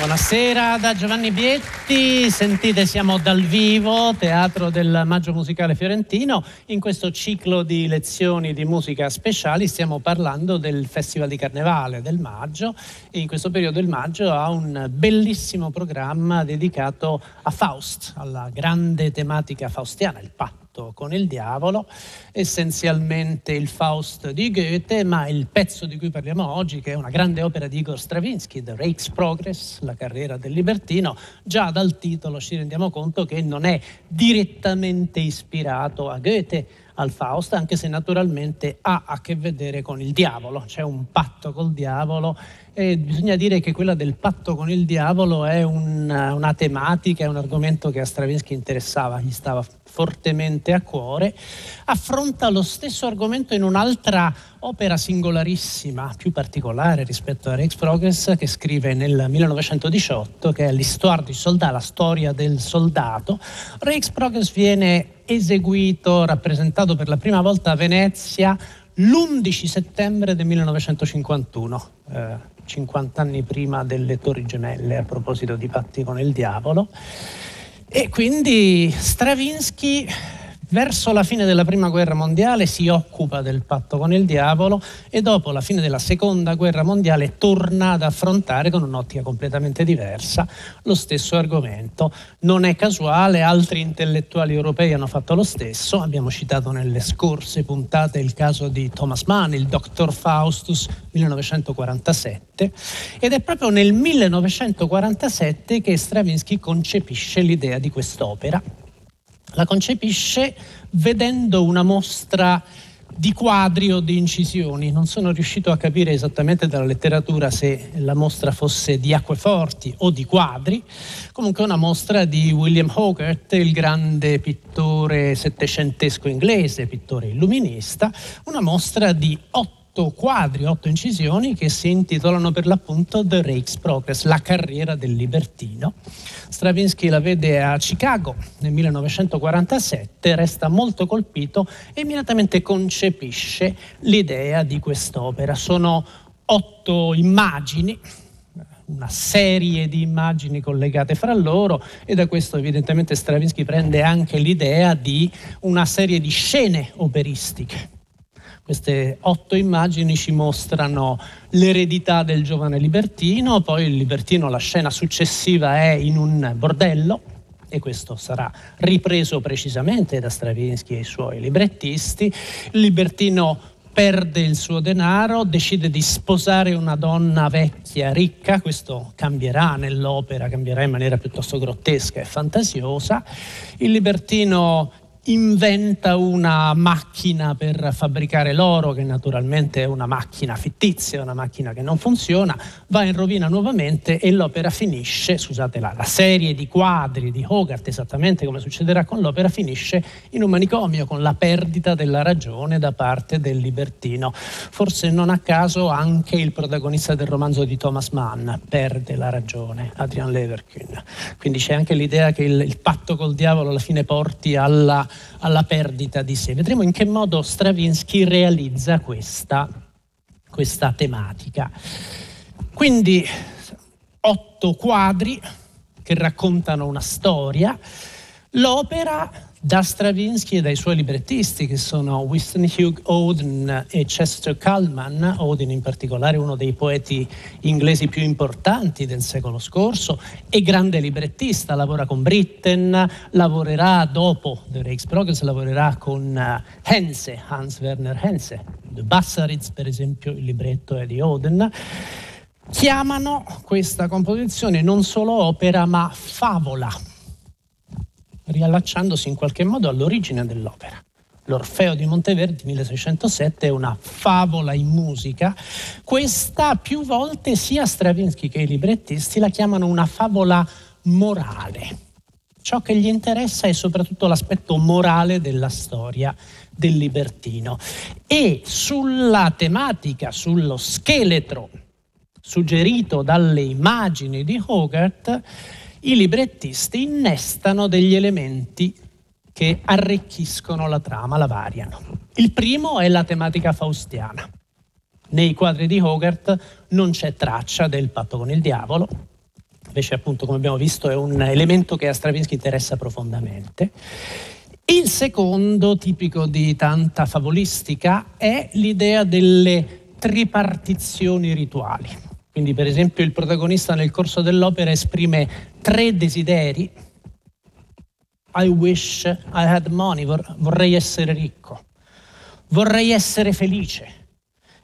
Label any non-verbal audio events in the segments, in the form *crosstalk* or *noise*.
Buonasera da Giovanni Bietti, sentite siamo dal vivo, Teatro del Maggio Musicale Fiorentino, in questo ciclo di lezioni di musica speciali stiamo parlando del Festival di Carnevale del Maggio. E in questo periodo il Maggio ha un bellissimo programma dedicato a Faust, alla grande tematica faustiana, il patto patto con il diavolo, essenzialmente il Faust di Goethe, ma il pezzo di cui parliamo oggi, che è una grande opera di Igor Stravinsky, The Rake's Progress, la carriera del libertino, già dal titolo ci rendiamo conto che non è direttamente ispirato a Goethe, al Faust, anche se naturalmente ha a che vedere con il diavolo, c'è un patto col diavolo e bisogna dire che quella del patto con il diavolo è una, una tematica, è un argomento che a Stravinsky interessava, gli stava fortemente a cuore, affronta lo stesso argomento in un'altra opera singolarissima, più particolare rispetto a Rex Progress, che scrive nel 1918, che è l'Histoire du soldat, la storia del soldato. Rex Progress viene eseguito, rappresentato per la prima volta a Venezia l'11 settembre del 1951. Eh, 50 anni prima delle Torri Gemelle a proposito di patti con il diavolo. E quindi Stravinsky Verso la fine della prima guerra mondiale si occupa del patto con il diavolo e dopo la fine della seconda guerra mondiale torna ad affrontare con un'ottica completamente diversa lo stesso argomento. Non è casuale, altri intellettuali europei hanno fatto lo stesso, abbiamo citato nelle scorse puntate il caso di Thomas Mann, il Dr. Faustus 1947 ed è proprio nel 1947 che Stravinsky concepisce l'idea di quest'opera la concepisce vedendo una mostra di quadri o di incisioni. Non sono riuscito a capire esattamente dalla letteratura se la mostra fosse di acqueforti o di quadri. Comunque una mostra di William Hogarth, il grande pittore settecentesco inglese, pittore illuminista, una mostra di otto otto quadri, otto incisioni che si intitolano per l'appunto The Rake's Progress, la carriera del libertino. Stravinsky la vede a Chicago nel 1947, resta molto colpito e immediatamente concepisce l'idea di quest'opera. Sono otto immagini, una serie di immagini collegate fra loro e da questo evidentemente Stravinsky prende anche l'idea di una serie di scene operistiche queste otto immagini ci mostrano l'eredità del giovane libertino, poi il libertino, la scena successiva è in un bordello, e questo sarà ripreso precisamente da Stravinsky e i suoi librettisti. Il libertino perde il suo denaro, decide di sposare una donna vecchia, ricca, questo cambierà nell'opera, cambierà in maniera piuttosto grottesca e fantasiosa. Il libertino inventa una macchina per fabbricare l'oro, che naturalmente è una macchina fittizia, una macchina che non funziona, va in rovina nuovamente e l'opera finisce, scusate la, la serie di quadri di Hogarth, esattamente come succederà con l'opera, finisce in un manicomio con la perdita della ragione da parte del libertino. Forse non a caso anche il protagonista del romanzo di Thomas Mann perde la ragione, Adrian Leverkühn. Quindi c'è anche l'idea che il, il patto col diavolo alla fine porti alla alla perdita di sé. Vedremo in che modo Stravinsky realizza questa, questa tematica. Quindi otto quadri che raccontano una storia. L'opera da Stravinsky e dai suoi librettisti che sono Winston Hugh Oden e Chester Kalman, Oden in particolare uno dei poeti inglesi più importanti del secolo scorso e grande librettista, lavora con Britten, lavorerà dopo The Reichsprogress, lavorerà con eh, Hense, Hans Werner Hense, The Bassaritz per esempio, il libretto è di Oden. Chiamano questa composizione non solo opera ma favola riallacciandosi in qualche modo all'origine dell'opera. L'Orfeo di Monteverdi 1607 è una favola in musica. Questa più volte sia Stravinsky che i librettisti la chiamano una favola morale. Ciò che gli interessa è soprattutto l'aspetto morale della storia del libertino. E sulla tematica, sullo scheletro suggerito dalle immagini di Hogarth, i librettisti innestano degli elementi che arricchiscono la trama, la variano. Il primo è la tematica faustiana. Nei quadri di Hogarth non c'è traccia del patto con il diavolo, invece appunto come abbiamo visto è un elemento che a Stravinsky interessa profondamente. Il secondo, tipico di tanta favolistica, è l'idea delle tripartizioni rituali. Quindi per esempio il protagonista nel corso dell'opera esprime tre desideri. I wish I had money, vorrei essere ricco, vorrei essere felice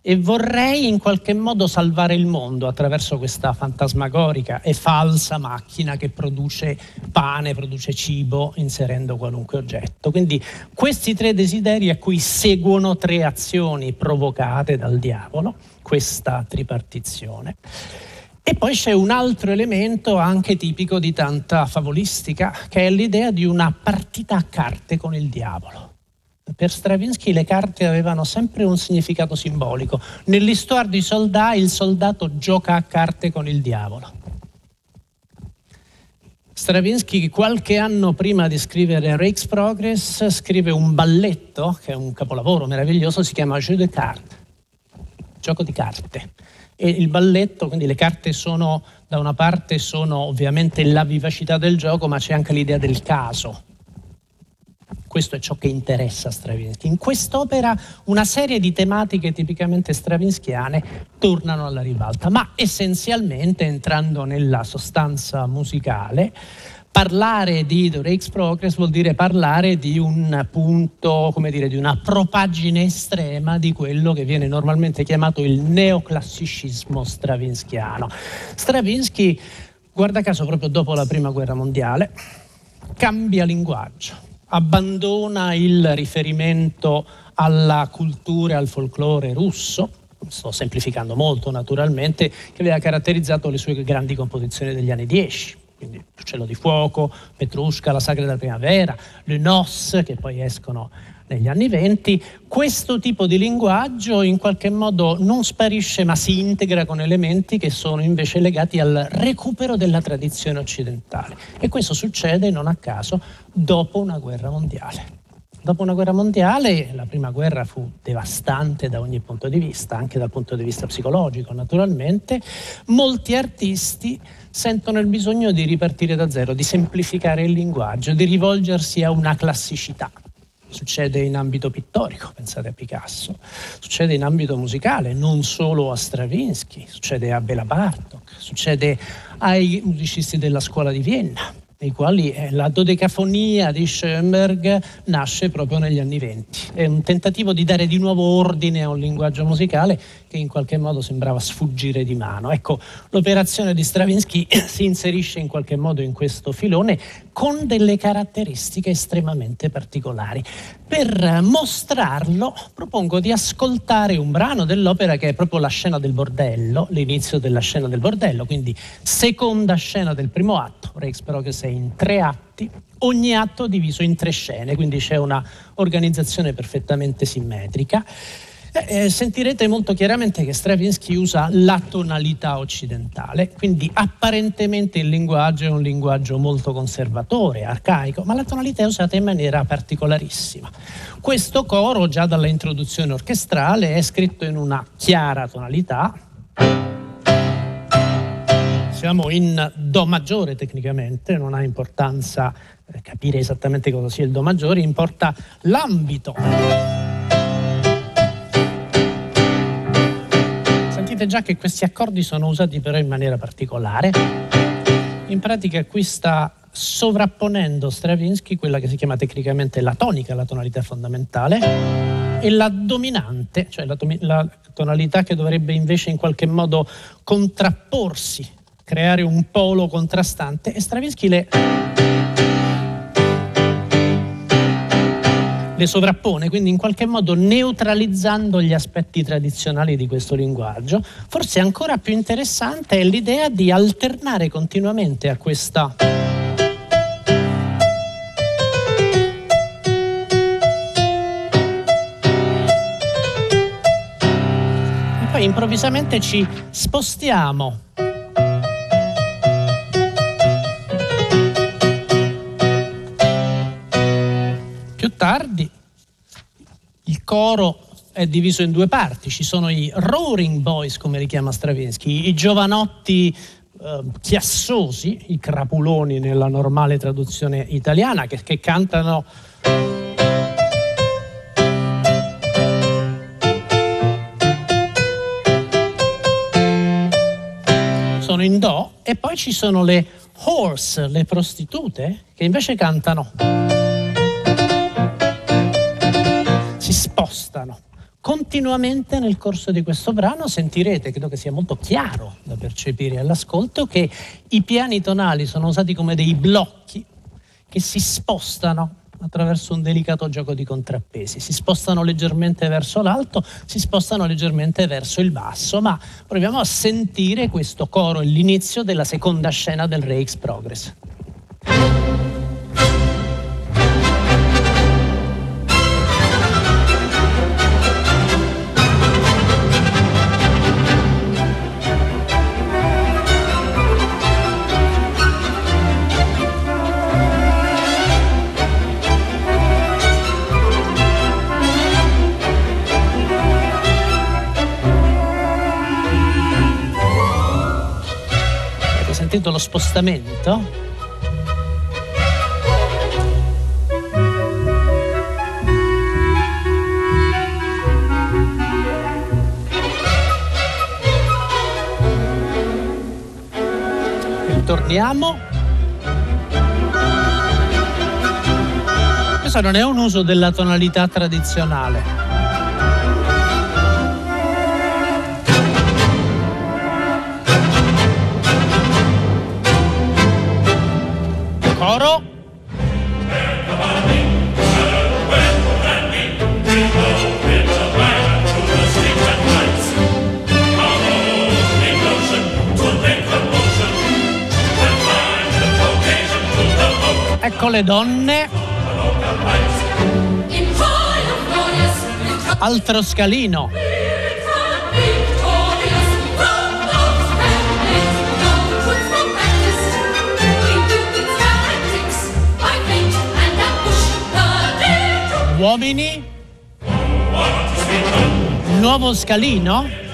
e vorrei in qualche modo salvare il mondo attraverso questa fantasmagorica e falsa macchina che produce pane, produce cibo inserendo qualunque oggetto. Quindi questi tre desideri a cui seguono tre azioni provocate dal diavolo, questa tripartizione. E poi c'è un altro elemento anche tipico di tanta favolistica, che è l'idea di una partita a carte con il diavolo. Per Stravinsky le carte avevano sempre un significato simbolico. Nell'Histoire du soldat il soldato gioca a carte con il diavolo. Stravinsky qualche anno prima di scrivere Rake's Progress scrive un balletto, che è un capolavoro meraviglioso, si chiama Jeu de cartes, gioco di carte. E il balletto, quindi le carte sono, da una parte sono ovviamente la vivacità del gioco, ma c'è anche l'idea del caso, questo è ciò che interessa Stravinsky. In quest'opera una serie di tematiche tipicamente stravinskiane tornano alla ribalta, ma essenzialmente entrando nella sostanza musicale, parlare di The Rake's Progress vuol dire parlare di un punto, come dire, di una propaggine estrema di quello che viene normalmente chiamato il neoclassicismo stravinskiano. Stravinsky, guarda caso proprio dopo la prima guerra mondiale, cambia linguaggio abbandona il riferimento alla cultura e al folklore russo, sto semplificando molto naturalmente, che aveva caratterizzato le sue grandi composizioni degli anni 10 quindi Uccello di Fuoco, Petrushka, La Sagra della Primavera, Le Nos, che poi escono negli anni venti, questo tipo di linguaggio in qualche modo non sparisce ma si integra con elementi che sono invece legati al recupero della tradizione occidentale. E questo succede non a caso dopo una guerra mondiale. Dopo una guerra mondiale, la prima guerra fu devastante da ogni punto di vista, anche dal punto di vista psicologico naturalmente, molti artisti sentono il bisogno di ripartire da zero, di semplificare il linguaggio, di rivolgersi a una classicità. Succede in ambito pittorico, pensate a Picasso, succede in ambito musicale, non solo a Stravinsky, succede a Bela Bartok, succede ai musicisti della scuola di Vienna nei quali eh, la dodecafonia di Schoenberg nasce proprio negli anni venti. È un tentativo di dare di nuovo ordine a un linguaggio musicale che in qualche modo sembrava sfuggire di mano. Ecco, l'operazione di Stravinsky *clears throat* si inserisce in qualche modo in questo filone con delle caratteristiche estremamente particolari. Per mostrarlo propongo di ascoltare un brano dell'opera che è proprio la scena del bordello, l'inizio della scena del bordello, quindi seconda scena del primo atto, Rex però che sei in tre atti, ogni atto diviso in tre scene, quindi c'è una organizzazione perfettamente simmetrica. Eh, eh, sentirete molto chiaramente che Stravinsky usa la tonalità occidentale, quindi apparentemente il linguaggio è un linguaggio molto conservatore, arcaico, ma la tonalità è usata in maniera particolarissima. Questo coro, già dalla introduzione orchestrale, è scritto in una chiara tonalità. Siamo in Do maggiore tecnicamente, non ha importanza eh, capire esattamente cosa sia il Do maggiore, importa l'ambito Sentite già che questi accordi sono usati però in maniera particolare. In pratica qui sta sovrapponendo Stravinsky quella che si chiama tecnicamente la tonica, la tonalità fondamentale, e la dominante, cioè la, la tonalità che dovrebbe invece in qualche modo contrapporsi, creare un polo contrastante, e Stravinsky le le sovrappone, quindi in qualche modo neutralizzando gli aspetti tradizionali di questo linguaggio. Forse ancora più interessante è l'idea di alternare continuamente a questa e poi improvvisamente ci spostiamo coro è diviso in due parti, ci sono i roaring boys, come li chiama Stravinsky, i giovanotti eh, chiassosi, i crapuloni nella normale traduzione italiana, che, che cantano... Sono in Do e poi ci sono le horse, le prostitute, che invece cantano. Spostano continuamente nel corso di questo brano sentirete, credo che sia molto chiaro da percepire all'ascolto, che i piani tonali sono usati come dei blocchi che si spostano attraverso un delicato gioco di contrappesi. Si spostano leggermente verso l'alto, si spostano leggermente verso il basso, ma proviamo a sentire questo coro, l'inizio della seconda scena del Reichs Progress. Sentito lo spostamento? Torniamo. Questo non è un uso della tonalità tradizionale. Coro. Ecco le donne. Altro scalino. Uomini? Nuovo scalino?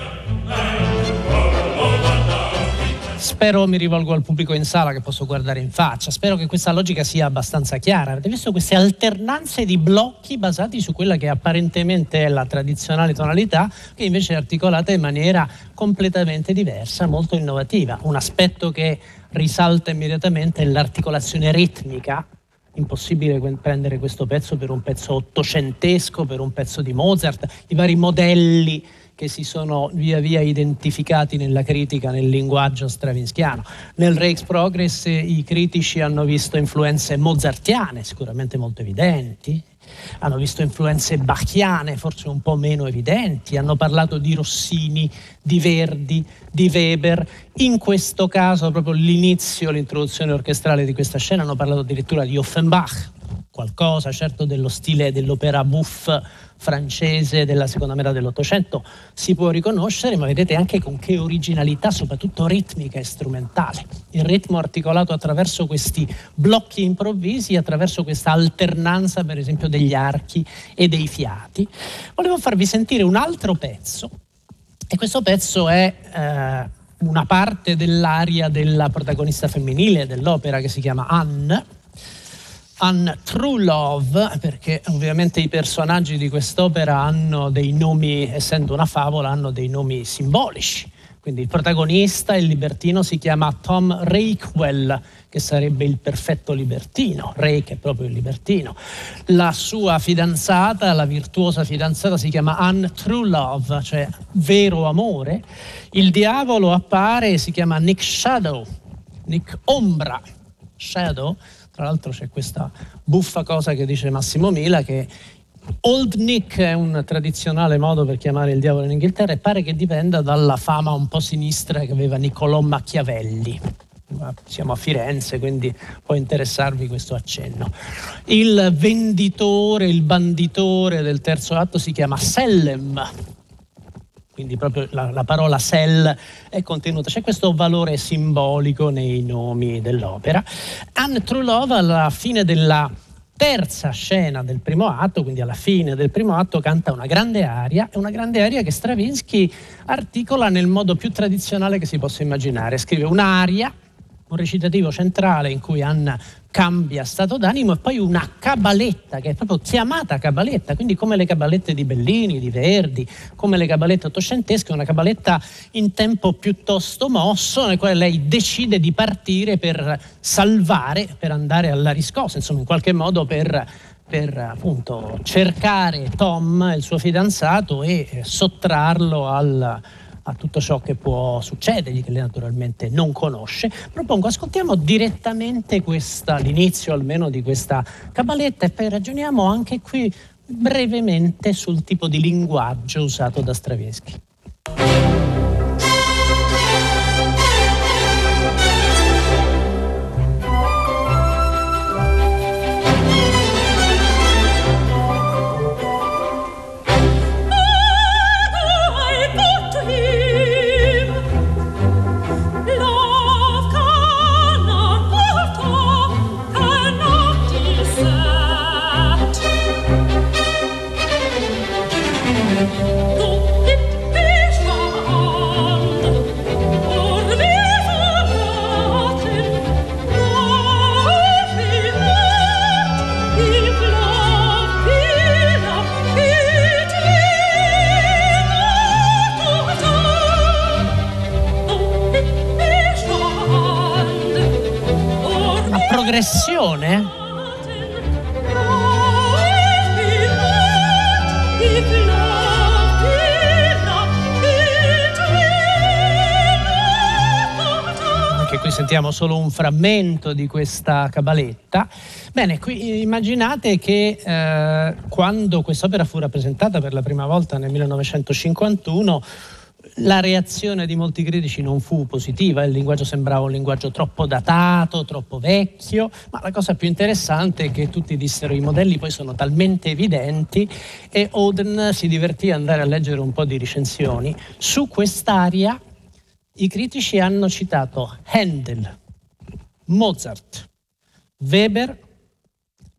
Spero mi rivolgo al pubblico in sala che posso guardare in faccia, spero che questa logica sia abbastanza chiara. Avete visto queste alternanze di blocchi basati su quella che apparentemente è la tradizionale tonalità, che invece è articolata in maniera completamente diversa, molto innovativa. Un aspetto che risalta immediatamente è l'articolazione ritmica impossibile prendere questo pezzo per un pezzo ottocentesco, per un pezzo di Mozart, i vari modelli che si sono via via identificati nella critica nel linguaggio stravinskiano. Nel Reichsprogress i critici hanno visto influenze mozartiane, sicuramente molto evidenti, hanno visto influenze bachiane, forse un po' meno evidenti, hanno parlato di Rossini, di Verdi, di Weber. In questo caso, proprio l'inizio, l'introduzione orchestrale di questa scena, hanno parlato addirittura di Offenbach, qualcosa certo dello stile dell'opera buff francese della seconda metà dell'Ottocento si può riconoscere, ma vedete anche con che originalità, soprattutto ritmica e strumentale. Il ritmo articolato attraverso questi blocchi improvvisi, attraverso questa alternanza, per esempio, degli archi e dei fiati. Volevo farvi sentire un altro pezzo, e questo pezzo è eh, una parte dell'aria della protagonista femminile dell'opera che si chiama Anne An True Love, perché ovviamente i personaggi di quest'opera hanno dei nomi, essendo una favola, hanno dei nomi simbolici. Quindi il protagonista, il libertino, si chiama Tom Rakewell, che sarebbe il perfetto libertino. Rake è proprio il libertino. La sua fidanzata, la virtuosa fidanzata, si chiama Anne True Love, cioè vero amore. Il diavolo appare e si chiama Nick Shadow, Nick Ombra. Shadow tra l'altro c'è questa buffa cosa che dice Massimo Mila che Old Nick è un tradizionale modo per chiamare il diavolo in Inghilterra e pare che dipenda dalla fama un po' sinistra che aveva Niccolò Machiavelli. Siamo a Firenze, quindi può interessarvi questo accenno. Il venditore, il banditore del terzo atto si chiama Sellem, quindi proprio la, la, parola cell è contenuta, c'è questo valore simbolico nei nomi dell'opera. Anne True Love alla fine della terza scena del primo atto, quindi alla fine del primo atto, canta una grande aria, è una grande aria che Stravinsky articola nel modo più tradizionale che si possa immaginare. Scrive un'aria, un recitativo centrale in cui Anna cambia stato d'animo e poi una cabaletta che è proprio chiamata cabaletta, quindi come le cabalette di Bellini, di Verdi, come le cabalette ottocentesche, una cabaletta in tempo piuttosto mosso nel quale lei decide di partire per salvare, per andare alla riscossa, insomma in qualche modo per, per appunto cercare Tom, il suo fidanzato, e sottrarlo al a tutto ciò che può succedergli, che lei naturalmente non conosce, propongo ascoltiamo direttamente questa, l'inizio almeno di questa cabaletta e poi ragioniamo anche qui brevemente sul tipo di linguaggio usato da Stravinsky. Progressione anche qui sentiamo solo un frammento di questa cabaletta. Bene, qui immaginate che eh, quando quest'opera fu rappresentata per la prima volta nel 1951 la reazione di molti critici non fu positiva, il linguaggio sembrava un linguaggio troppo datato, troppo vecchio, ma la cosa più interessante è che tutti dissero i modelli poi sono talmente evidenti e Oden si divertì ad andare a leggere un po' di recensioni. Su quest'aria i critici hanno citato Handel, Mozart, Weber,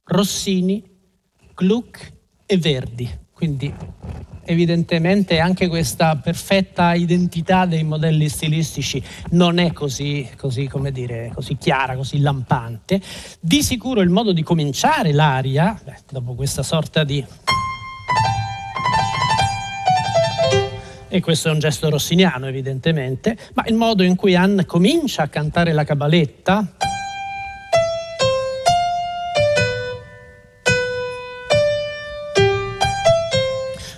Rossini, Gluck e Verdi. Quindi evidentemente anche questa perfetta identità dei modelli stilistici non è così, così, dire, così chiara, così lampante. Di sicuro il modo di cominciare l'aria, beh, dopo questa sorta di... E questo è un gesto rossiniano evidentemente, ma il modo in cui Anne comincia a cantare la cabaletta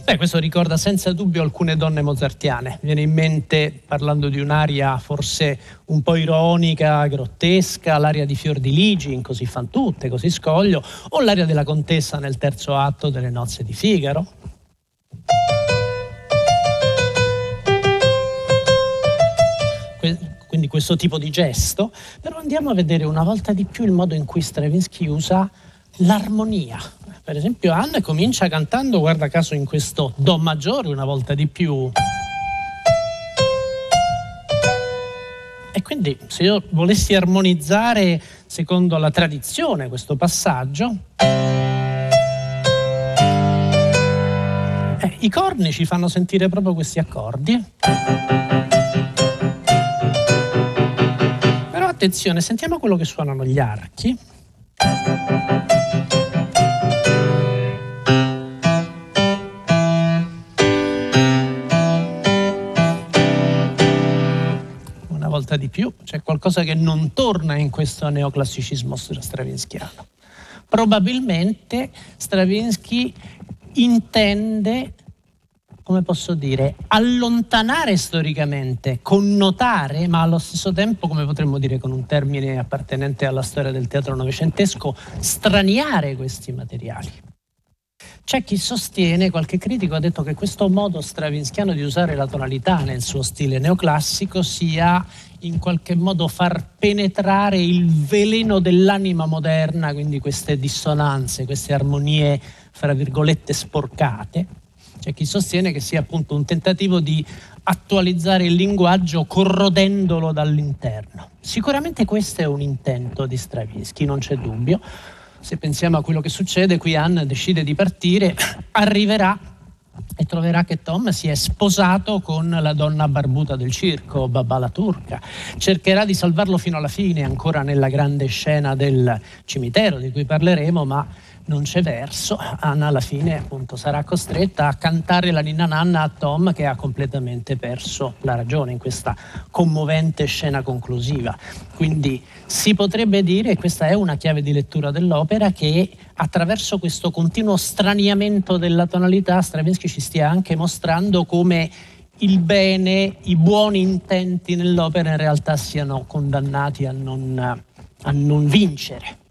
Beh, questo ricorda senza dubbio alcune donne mozartiane. Viene in mente, parlando di un'aria forse un po' ironica, grottesca, l'aria di Fior di Ligi in Così fan tutte, Così scoglio, o l'aria della contessa nel terzo atto delle nozze di Figaro. quindi questo tipo di gesto, però andiamo a vedere una volta di più il modo in cui Stravinsky usa l'armonia, per esempio Anne comincia cantando, guarda caso, in questo Do maggiore una volta di più. E quindi se io volessi armonizzare secondo la tradizione questo passaggio, eh, i corni ci fanno sentire proprio questi accordi. Però attenzione, sentiamo quello che suonano gli archi. Volta di più, c'è qualcosa che non torna in questo neoclassicismo stravinskiano. Probabilmente Stravinsky intende, come posso dire, allontanare storicamente, connotare, ma allo stesso tempo, come potremmo dire con un termine appartenente alla storia del teatro novecentesco, straniare questi materiali. C'è chi sostiene, qualche critico ha detto che questo modo stravinskiano di usare la tonalità nel suo stile neoclassico sia in qualche modo far penetrare il veleno dell'anima moderna, quindi queste dissonanze, queste armonie, fra virgolette, sporcate. C'è chi sostiene che sia appunto un tentativo di attualizzare il linguaggio corrodendolo dall'interno. Sicuramente questo è un intento di Stravinsky, non c'è dubbio. Se pensiamo a quello che succede, qui Anne decide di partire, *clears throat* arriverà e troverà che Tom si è sposato con la donna barbuta del circo, Babà la turca. Cercherà di salvarlo fino alla fine, ancora nella grande scena del cimitero di cui parleremo, ma non c'è verso. Anna alla fine appunto sarà costretta a cantare la ninna nanna a Tom che ha completamente perso la ragione in questa commovente scena conclusiva. Quindi si potrebbe dire, questa è una chiave di lettura dell'opera, che attraverso questo continuo straniamento della tonalità Stravinsky ci stia anche mostrando come il bene, i buoni intenti nell'opera in realtà siano condannati a non, a non vincere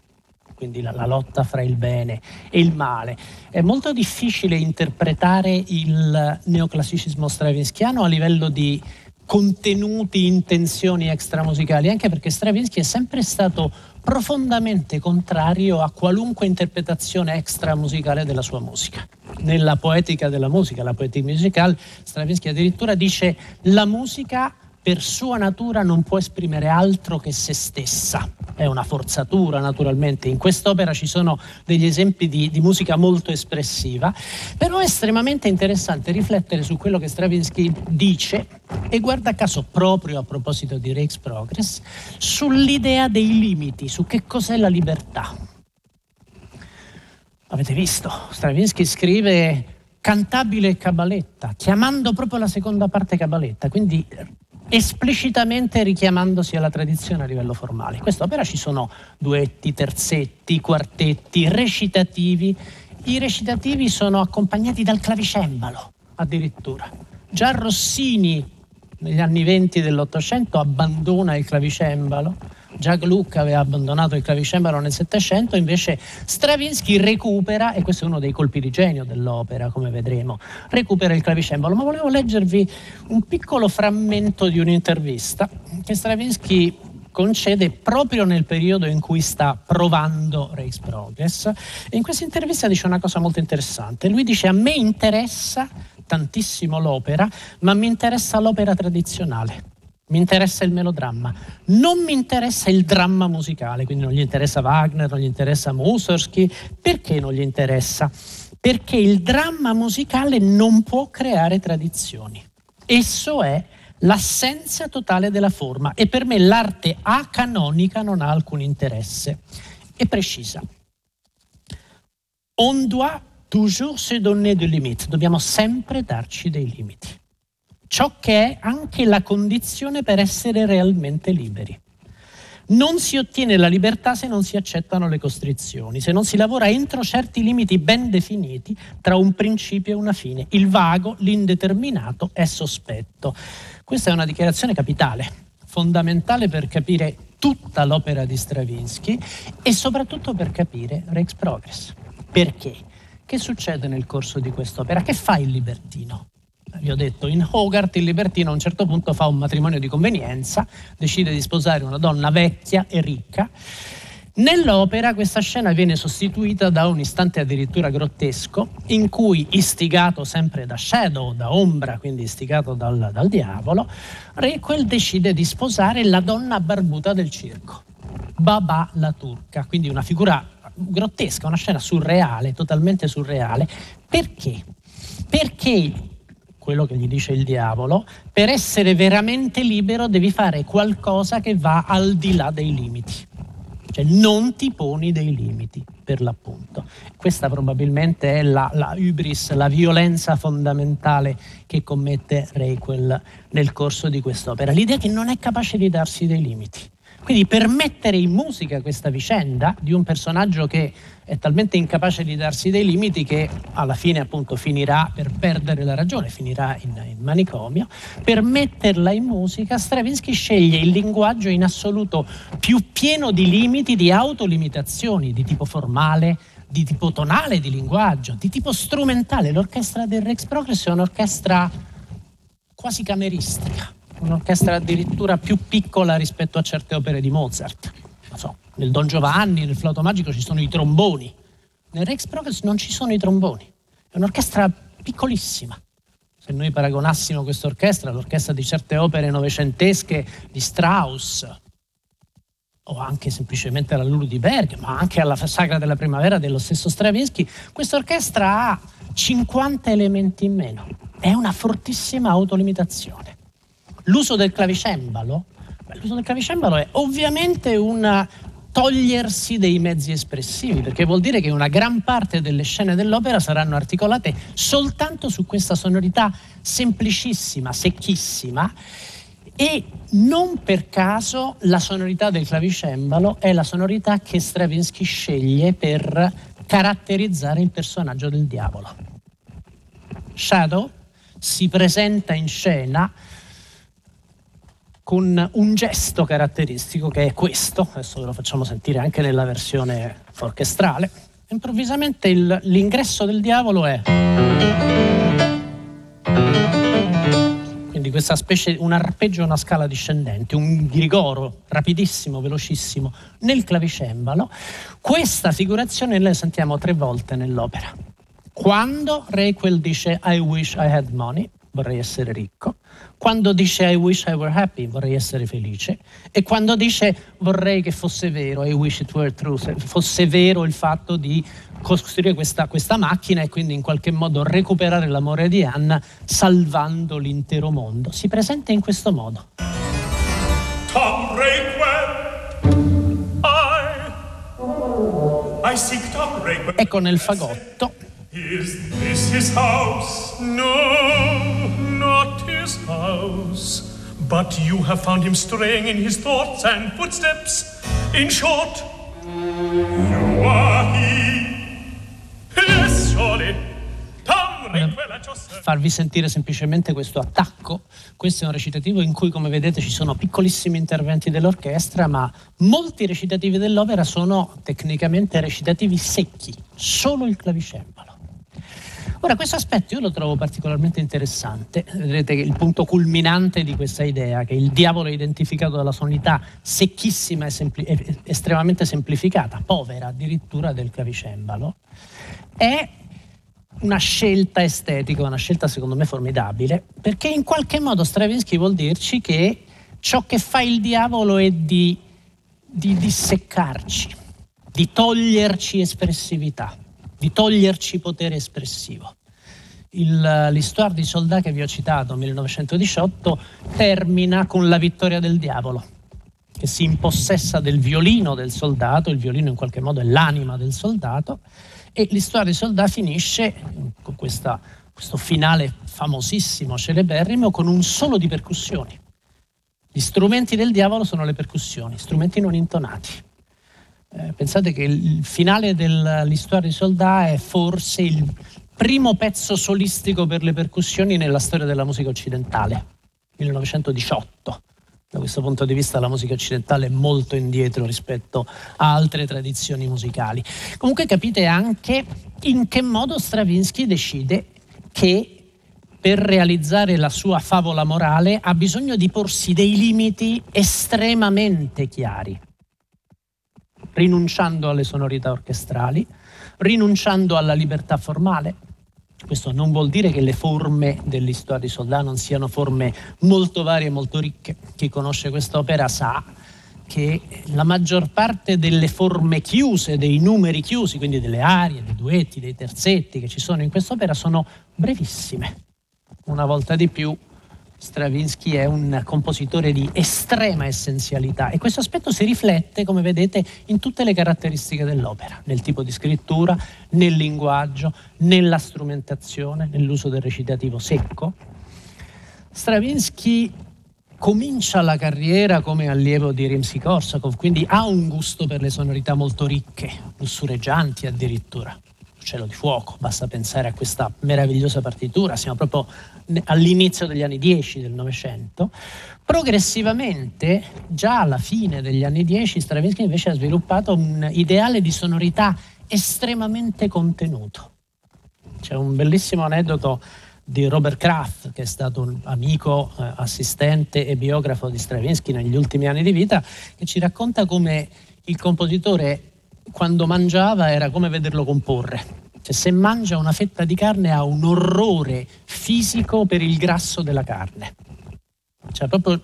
quindi la, la, lotta fra il bene e il male. È molto difficile interpretare il neoclassicismo stravinskiano a livello di contenuti, intenzioni extramusicali, anche perché Stravinsky è sempre stato profondamente contrario a qualunque interpretazione extramusicale della sua musica. Nella poetica della musica, la poetica musicale, Stravinsky addirittura dice la musica per sua natura non può esprimere altro che se stessa. È una forzatura naturalmente. In quest'opera ci sono degli esempi di, di, musica molto espressiva, però è estremamente interessante riflettere su quello che Stravinsky dice e guarda caso proprio a proposito di Rex Progress, sull'idea dei limiti, su che cos'è la libertà. Avete visto? Stravinsky scrive cantabile e cabaletta, chiamando proprio la seconda parte cabaletta, quindi esplicitamente richiamandosi alla tradizione a livello formale. In quest'opera ci sono duetti, terzetti, quartetti, recitativi. I recitativi sono accompagnati dal clavicembalo, addirittura. Già Rossini, negli anni venti dell'Ottocento, abbandona il clavicembalo Già Gluck aveva abbandonato il clavicembalo nel Settecento, invece Stravinsky recupera, e questo è uno dei colpi di genio dell'opera, come vedremo, recupera il clavicembalo. Ma volevo leggervi un piccolo frammento di un'intervista che Stravinsky concede proprio nel periodo in cui sta provando Race Progress. E in questa intervista dice una cosa molto interessante. Lui dice: A me interessa tantissimo l'opera, ma mi interessa l'opera tradizionale mi interessa il melodramma, non mi interessa il dramma musicale, quindi non gli interessa Wagner, non gli interessa Mussorgsky, perché non gli interessa? Perché il dramma musicale non può creare tradizioni. Esso è l'assenza totale della forma e per me l'arte acanonica non ha alcun interesse. È precisa. On doit toujours se donner des limites, dobbiamo sempre darci dei limiti ciò che è anche la condizione per essere realmente liberi. Non si ottiene la libertà se non si accettano le costrizioni, se non si lavora entro certi limiti ben definiti tra un principio e una fine. Il vago, l'indeterminato è sospetto. Questa è una dichiarazione capitale, fondamentale per capire tutta l'opera di Stravinsky e soprattutto per capire Rex Progress. Perché? Che succede nel corso di quest'opera? Che fa il libertino? Vi ho detto, in Hogarth il libertino a un certo punto fa un matrimonio di convenienza, decide di sposare una donna vecchia e ricca. Nell'opera questa scena viene sostituita da un istante addirittura grottesco in cui, istigato sempre da Shadow, da Ombra, quindi istigato dal, dal diavolo, Requel decide di sposare la donna barbuta del circo, Baba la turca, quindi una figura grottesca, una scena surreale, totalmente surreale. Perché? Perché quello che gli dice il diavolo, per essere veramente libero devi fare qualcosa che va al di là dei limiti. Cioè non ti poni dei limiti, per l'appunto. Questa probabilmente è la, la hubris, la violenza fondamentale che commette Requel nel corso di quest'opera. L'idea che non è capace di darsi dei limiti. Quindi per mettere in musica questa vicenda di un personaggio che è talmente incapace di darsi dei limiti che alla fine appunto finirà per perdere la ragione, finirà in, in manicomio, per metterla in musica Stravinsky sceglie il linguaggio in assoluto più pieno di limiti, di autolimitazioni di tipo formale, di tipo tonale di linguaggio, di tipo strumentale. L'orchestra del Rex Progress è un'orchestra quasi cameristica un'orchestra addirittura più piccola rispetto a certe opere di Mozart. Non so, nel Don Giovanni, nel Flauto Magico ci sono i tromboni, nel Rex Progress non ci sono i tromboni, è un'orchestra piccolissima. Se noi paragonassimo questa orchestra all'orchestra di certe opere novecentesche di Strauss, o anche semplicemente alla Lulu di Berg, ma anche alla Sagra della Primavera dello stesso Stravinsky, questa orchestra ha 50 elementi in meno. È una fortissima autolimitazione. L'uso del clavicembalo, l'uso del clavicembalo è ovviamente un togliersi dei mezzi espressivi, perché vuol dire che una gran parte delle scene dell'opera saranno articolate soltanto su questa sonorità semplicissima, secchissima e non per caso la sonorità del clavicembalo è la sonorità che Stravinsky sceglie per caratterizzare il personaggio del diavolo. Shadow si presenta in scena con un gesto caratteristico che è questo, adesso ve lo facciamo sentire anche nella versione orchestrale. Improvvisamente il, l'ingresso del diavolo è quindi questa specie, un arpeggio una scala discendente, un grigoro rapidissimo, velocissimo nel clavicembalo. Questa figurazione la sentiamo tre volte nell'opera. Quando Requel dice I wish I had money, vorrei essere ricco, quando dice I wish I were happy, vorrei essere felice, e quando dice vorrei che fosse vero, I wish it were true, fosse vero il fatto di costruire questa, questa, macchina e quindi in qualche modo recuperare l'amore di Anna salvando l'intero mondo. Si presenta in questo modo. Tom Raquel, I, I seek Tom Raquel. Ecco nel fagotto. Is this his house? No, house. But you have found him straying in his thoughts and footsteps. In short, you are he. farvi sentire semplicemente questo attacco. Questo è un recitativo in cui, come vedete, ci sono piccolissimi interventi dell'orchestra, ma molti recitativi dell'opera sono tecnicamente recitativi secchi, solo il clavicembalo. Ora, questo aspetto io lo trovo particolarmente interessante. Vedete che il punto culminante di questa idea, che il diavolo è identificato dalla sonorità secchissima e sempli- estremamente semplificata, povera addirittura del clavicembalo, è una scelta estetica, una scelta secondo me formidabile, perché in qualche modo Stravinsky vuol dirci che ciò che fa il diavolo è di, di disseccarci, di toglierci espressività, di toglierci potere espressivo. Il, l'Histoire di Soldat che vi ho citato, 1918, termina con la vittoria del diavolo, che si impossessa del violino del soldato, il violino in qualche modo è l'anima del soldato, e l'Histoire des Soldats finisce con questa, questo finale famosissimo, celeberrimo, con un solo di percussioni. Gli strumenti del diavolo sono le percussioni, strumenti non intonati. Eh, pensate che il finale dell'Histoire des Soldats è forse il primo pezzo solistico per le percussioni nella storia della musica occidentale, 1918 da questo punto di vista la musica occidentale è molto indietro rispetto a altre tradizioni musicali. Comunque capite anche in che modo Stravinsky decide che per realizzare la sua favola morale ha bisogno di porsi dei limiti estremamente chiari, rinunciando alle sonorità orchestrali, rinunciando alla libertà formale, questo non vuol dire che le forme dell'Histoire di Soldat non siano forme molto varie e molto ricche. Chi conosce quest'opera sa che la maggior parte delle forme chiuse, dei numeri chiusi, quindi delle arie, dei duetti, dei terzetti che ci sono in quest'opera, sono brevissime. Una volta di più Stravinsky è un compositore di estrema essenzialità e questo aspetto si riflette, come vedete, in tutte le caratteristiche dell'opera, nel tipo di scrittura, nel linguaggio, nella strumentazione, nell'uso del recitativo secco. Stravinsky comincia la carriera come allievo di Rimsky-Korsakov, quindi ha un gusto per le sonorità molto ricche, lussureggianti addirittura cielo di fuoco, basta pensare a questa meravigliosa partitura, siamo proprio all'inizio degli anni 10 del Novecento. Progressivamente, già alla fine degli anni 10, Stravinsky invece ha sviluppato un ideale di sonorità estremamente contenuto. C'è un bellissimo aneddoto di Robert Kraft, che è stato un amico, eh, assistente e biografo di Stravinsky negli ultimi anni di vita, che ci racconta come il compositore quando mangiava era come vederlo comporre. Cioè, se mangia una fetta di carne ha un orrore fisico per il grasso della carne. Cioè, proprio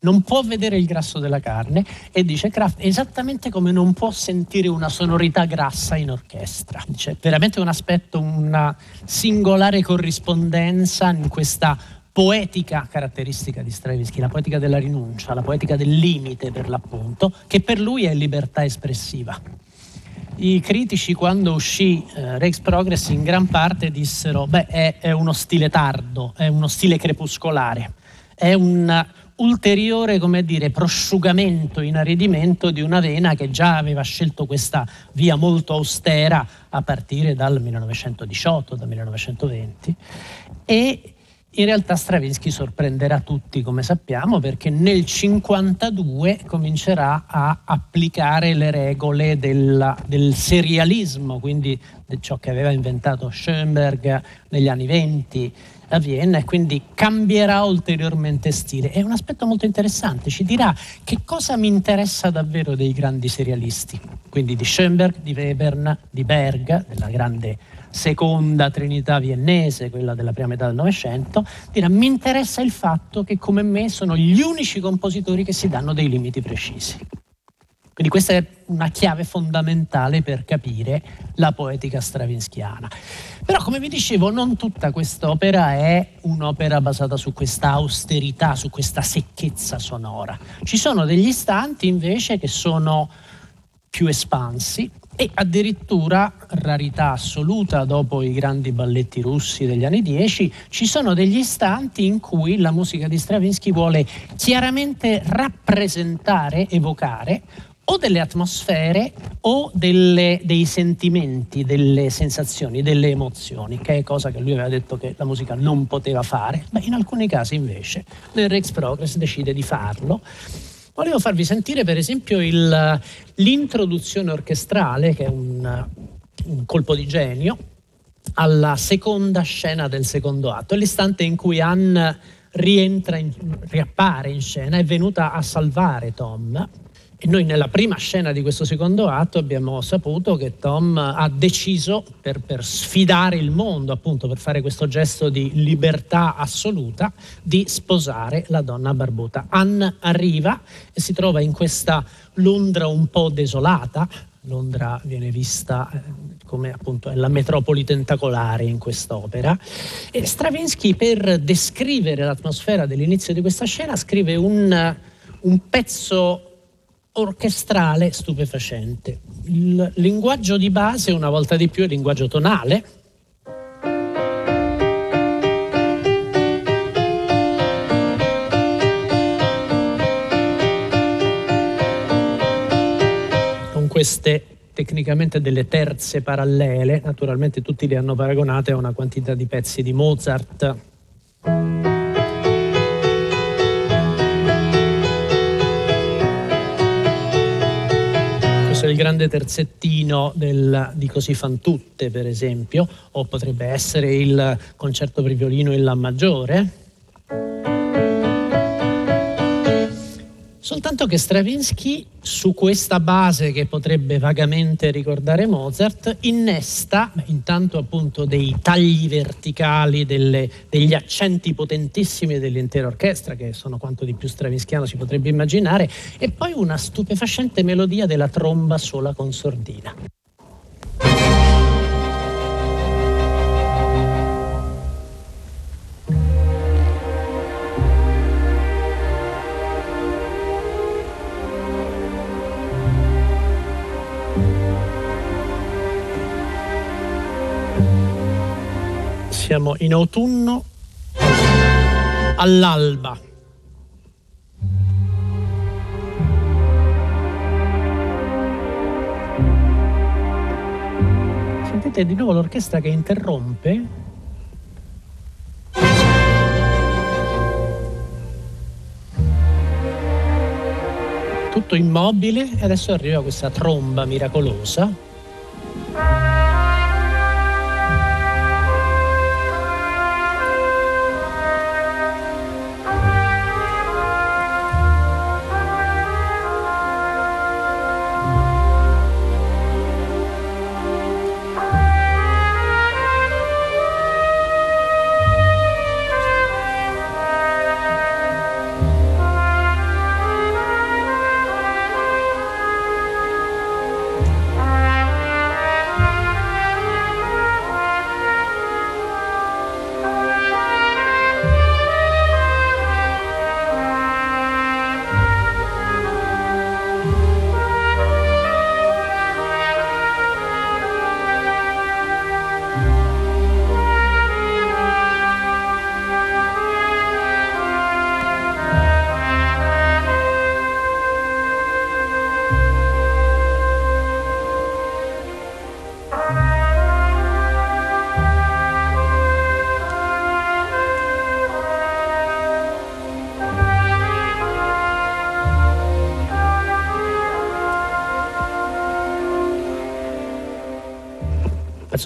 non può vedere il grasso della carne e dice Kraft esattamente come non può sentire una sonorità grassa in orchestra. C'è veramente un aspetto, una singolare corrispondenza in questa poetica caratteristica di Stravinsky, la poetica della rinuncia, la poetica del limite per l'appunto, che per lui è libertà espressiva. I critici quando uscì eh, Rex Progress in gran parte dissero beh è, è uno stile tardo, è uno stile crepuscolare, è un ulteriore come dire, prosciugamento, inaridimento di una vena che già aveva scelto questa via molto austera a partire dal 1918, dal 1920 e in realtà Stravinsky sorprenderà tutti, come sappiamo, perché nel 1952 comincerà a applicare le regole del, del serialismo, quindi di ciò che aveva inventato Schoenberg negli anni 20 a Vienna e quindi cambierà ulteriormente stile. È un aspetto molto interessante, ci dirà che cosa mi interessa davvero dei grandi serialisti, quindi di Schoenberg, di Webern, di Berg, della grande seconda trinità viennese, quella della prima metà del Novecento, dirà mi interessa il fatto che come me sono gli unici compositori che si danno dei limiti precisi. Quindi questa è una chiave fondamentale per capire la poetica stravinskiana. Però come vi dicevo, non tutta quest'opera è un'opera basata su questa austerità, su questa secchezza sonora. Ci sono degli istanti invece che sono più espansi, e addirittura, rarità assoluta dopo i grandi balletti russi degli anni 10, ci sono degli istanti in cui la musica di Stravinsky vuole chiaramente rappresentare, evocare o delle atmosfere o delle, dei sentimenti, delle sensazioni, delle emozioni, che è cosa che lui aveva detto che la musica non poteva fare, ma in alcuni casi invece nel Rex Progress decide di farlo. Volevo farvi sentire per esempio il, l'introduzione orchestrale, che è un, un colpo di genio, alla seconda scena del secondo atto, l'istante in cui Anne rientra in, riappare in scena, è venuta a salvare Tom e noi nella prima scena di questo secondo atto abbiamo saputo che Tom ha deciso per, per, sfidare il mondo, appunto per fare questo gesto di libertà assoluta, di sposare la donna barbuta. Anne arriva e si trova in questa Londra un po' desolata. Londra viene vista eh, come appunto è la metropoli tentacolare in quest'opera. E Stravinsky per descrivere l'atmosfera dell'inizio di questa scena scrive un, un pezzo orchestrale stupefacente. Il linguaggio di base, una volta di più, è il linguaggio tonale. Con queste tecnicamente delle terze parallele, naturalmente tutti le hanno paragonate a una quantità di pezzi di Mozart il grande terzettino del, di Così fan tutte, per esempio, o potrebbe essere il concerto per violino in La maggiore. Soltanto che Stravinsky, su questa base che potrebbe vagamente ricordare Mozart, innesta intanto appunto dei tagli verticali, delle, degli accenti potentissimi dell'intera orchestra, che sono quanto di più stravinskiano si potrebbe immaginare, e poi una stupefacente melodia della tromba sola con sordina. Siamo in autunno all'alba. Sentite di nuovo l'orchestra che interrompe. Tutto immobile e adesso arriva questa tromba miracolosa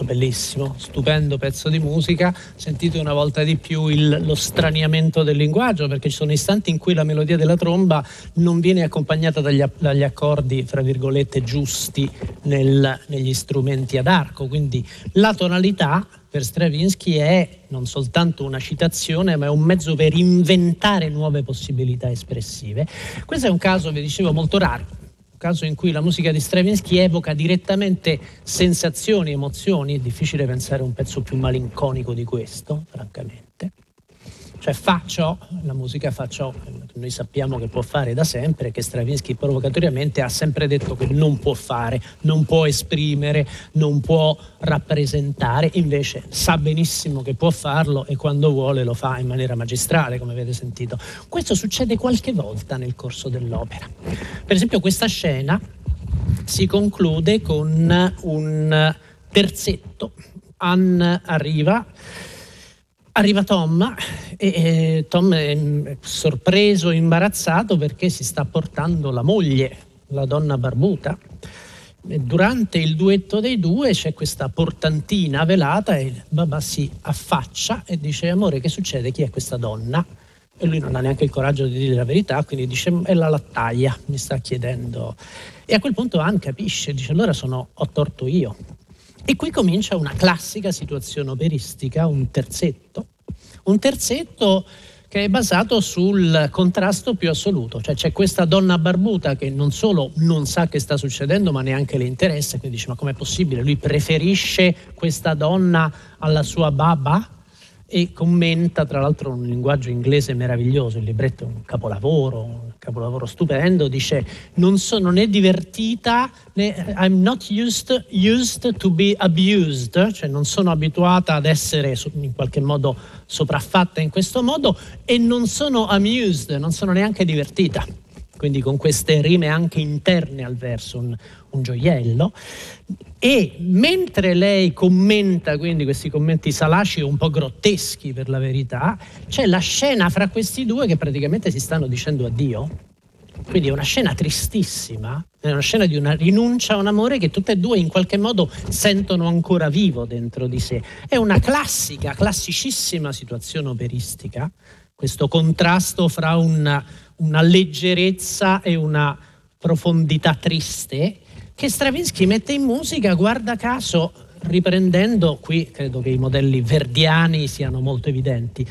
pezzo bellissimo, stupendo pezzo di musica. Sentite una volta di più il, lo straniamento del linguaggio, perché ci sono istanti in cui la melodia della tromba non viene accompagnata dagli, dagli accordi, fra virgolette, giusti nel, negli strumenti ad arco. Quindi la tonalità per Stravinsky è non soltanto una citazione, ma è un mezzo per inventare nuove possibilità espressive. Questo è un caso, vi dicevo, molto raro caso in cui la musica di Stravinsky evoca direttamente sensazioni, emozioni, è difficile pensare a un pezzo più malinconico di questo, francamente. Cioè fa ciò, la musica fa ciò che noi sappiamo che può fare da sempre, che Stravinsky provocatoriamente ha sempre detto che non può fare, non può esprimere, non può rappresentare, invece sa benissimo che può farlo e quando vuole lo fa in maniera magistrale, come avete sentito. Questo succede qualche volta nel corso dell'opera. Per esempio questa scena si conclude con un terzetto. Anne arriva Arriva Tom e eh, Tom è sorpreso, imbarazzato perché si sta portando la moglie, la donna barbuta. E durante il duetto dei due c'è questa portantina velata e il babà si affaccia e dice amore che succede? Chi è questa donna? E lui non ha neanche il coraggio di dire la verità, quindi dice è la lattaia, mi sta chiedendo. E a quel punto Anne capisce, dice allora sono, ho torto io. E qui comincia una classica situazione operistica, un terzetto, un terzetto che è basato sul contrasto più assoluto, cioè c'è questa donna barbuta che non solo non sa che sta succedendo, ma neanche le interessa, quindi dice ma com'è possibile? Lui preferisce questa donna alla sua baba? E commenta tra l'altro un linguaggio inglese meraviglioso, il libretto è un capolavoro, un capolavoro stupendo, dice non, so, non è divertita, né, I'm not used, used, to be abused, cioè non sono abituata ad essere in qualche modo sopraffatta in questo modo e non sono amused, non sono neanche divertita quindi con queste rime anche interne al verso, un, un gioiello. E mentre lei commenta, quindi questi commenti salaci un po' grotteschi per la verità, c'è la scena fra questi due che praticamente si stanno dicendo addio. Quindi è una scena tristissima, è una scena di una rinuncia a un amore che tutte e due in qualche modo sentono ancora vivo dentro di sé. È una classica, classicissima situazione operistica, questo contrasto fra una, una leggerezza e una profondità triste che Stravinsky mette in musica, guarda caso, riprendendo, qui credo che i modelli verdiani siano molto evidenti.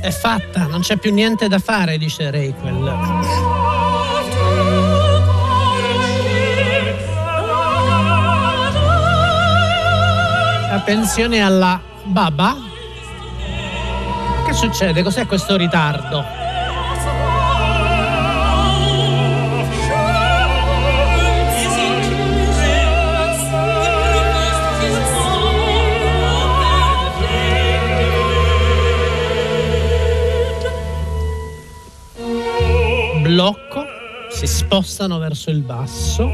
È fatta, non c'è più niente da fare, dice Rayquel. Attenzione alla baba. Che succede? Cos'è questo ritardo? Blocco, si spostano verso il basso.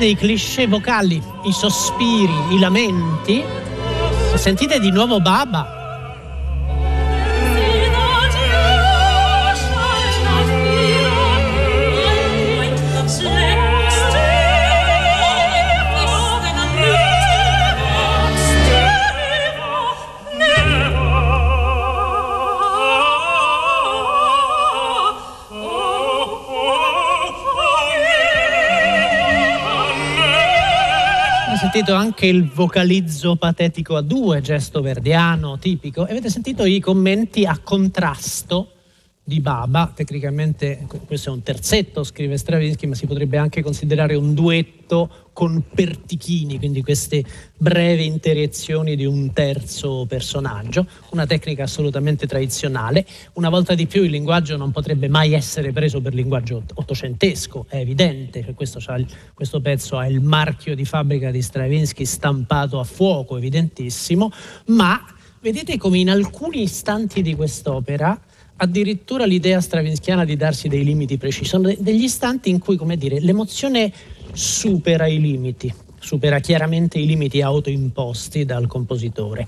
Dei cliché vocali, i sospiri, i lamenti. Sentite di nuovo Baba sentito anche il vocalizzo patetico a due, gesto verdiano tipico, e avete sentito i commenti a contrasto di Baba, tecnicamente questo è un terzetto, scrive Stravinsky, ma si potrebbe anche considerare un duetto con Pertichini, quindi queste brevi interiezioni di un terzo personaggio, una tecnica assolutamente tradizionale. Una volta di più il linguaggio non potrebbe mai essere preso per linguaggio ottocentesco, è evidente, che questo, questo pezzo ha il marchio di fabbrica di Stravinsky stampato a fuoco, evidentissimo, ma vedete come in alcuni istanti di quest'opera addirittura l'idea stravinskiana di darsi dei limiti precisi. Sono degli istanti in cui, come dire, l'emozione supera i limiti, supera chiaramente i limiti autoimposti dal compositore.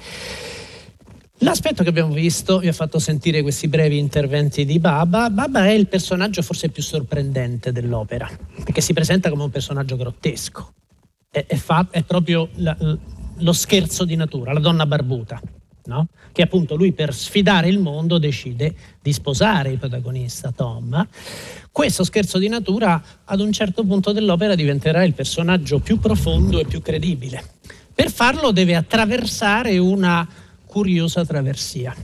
L'aspetto che abbiamo visto, vi ho fatto sentire questi brevi interventi di Baba. Baba è il personaggio forse più sorprendente dell'opera, perché si presenta come un personaggio grottesco. È, è, fa, è proprio la, lo scherzo di natura, la donna barbuta no? che appunto lui per sfidare il mondo decide di sposare il protagonista Tom. Questo scherzo di natura ad un certo punto dell'opera diventerà il personaggio più profondo e più credibile. Per farlo deve attraversare una curiosa traversia.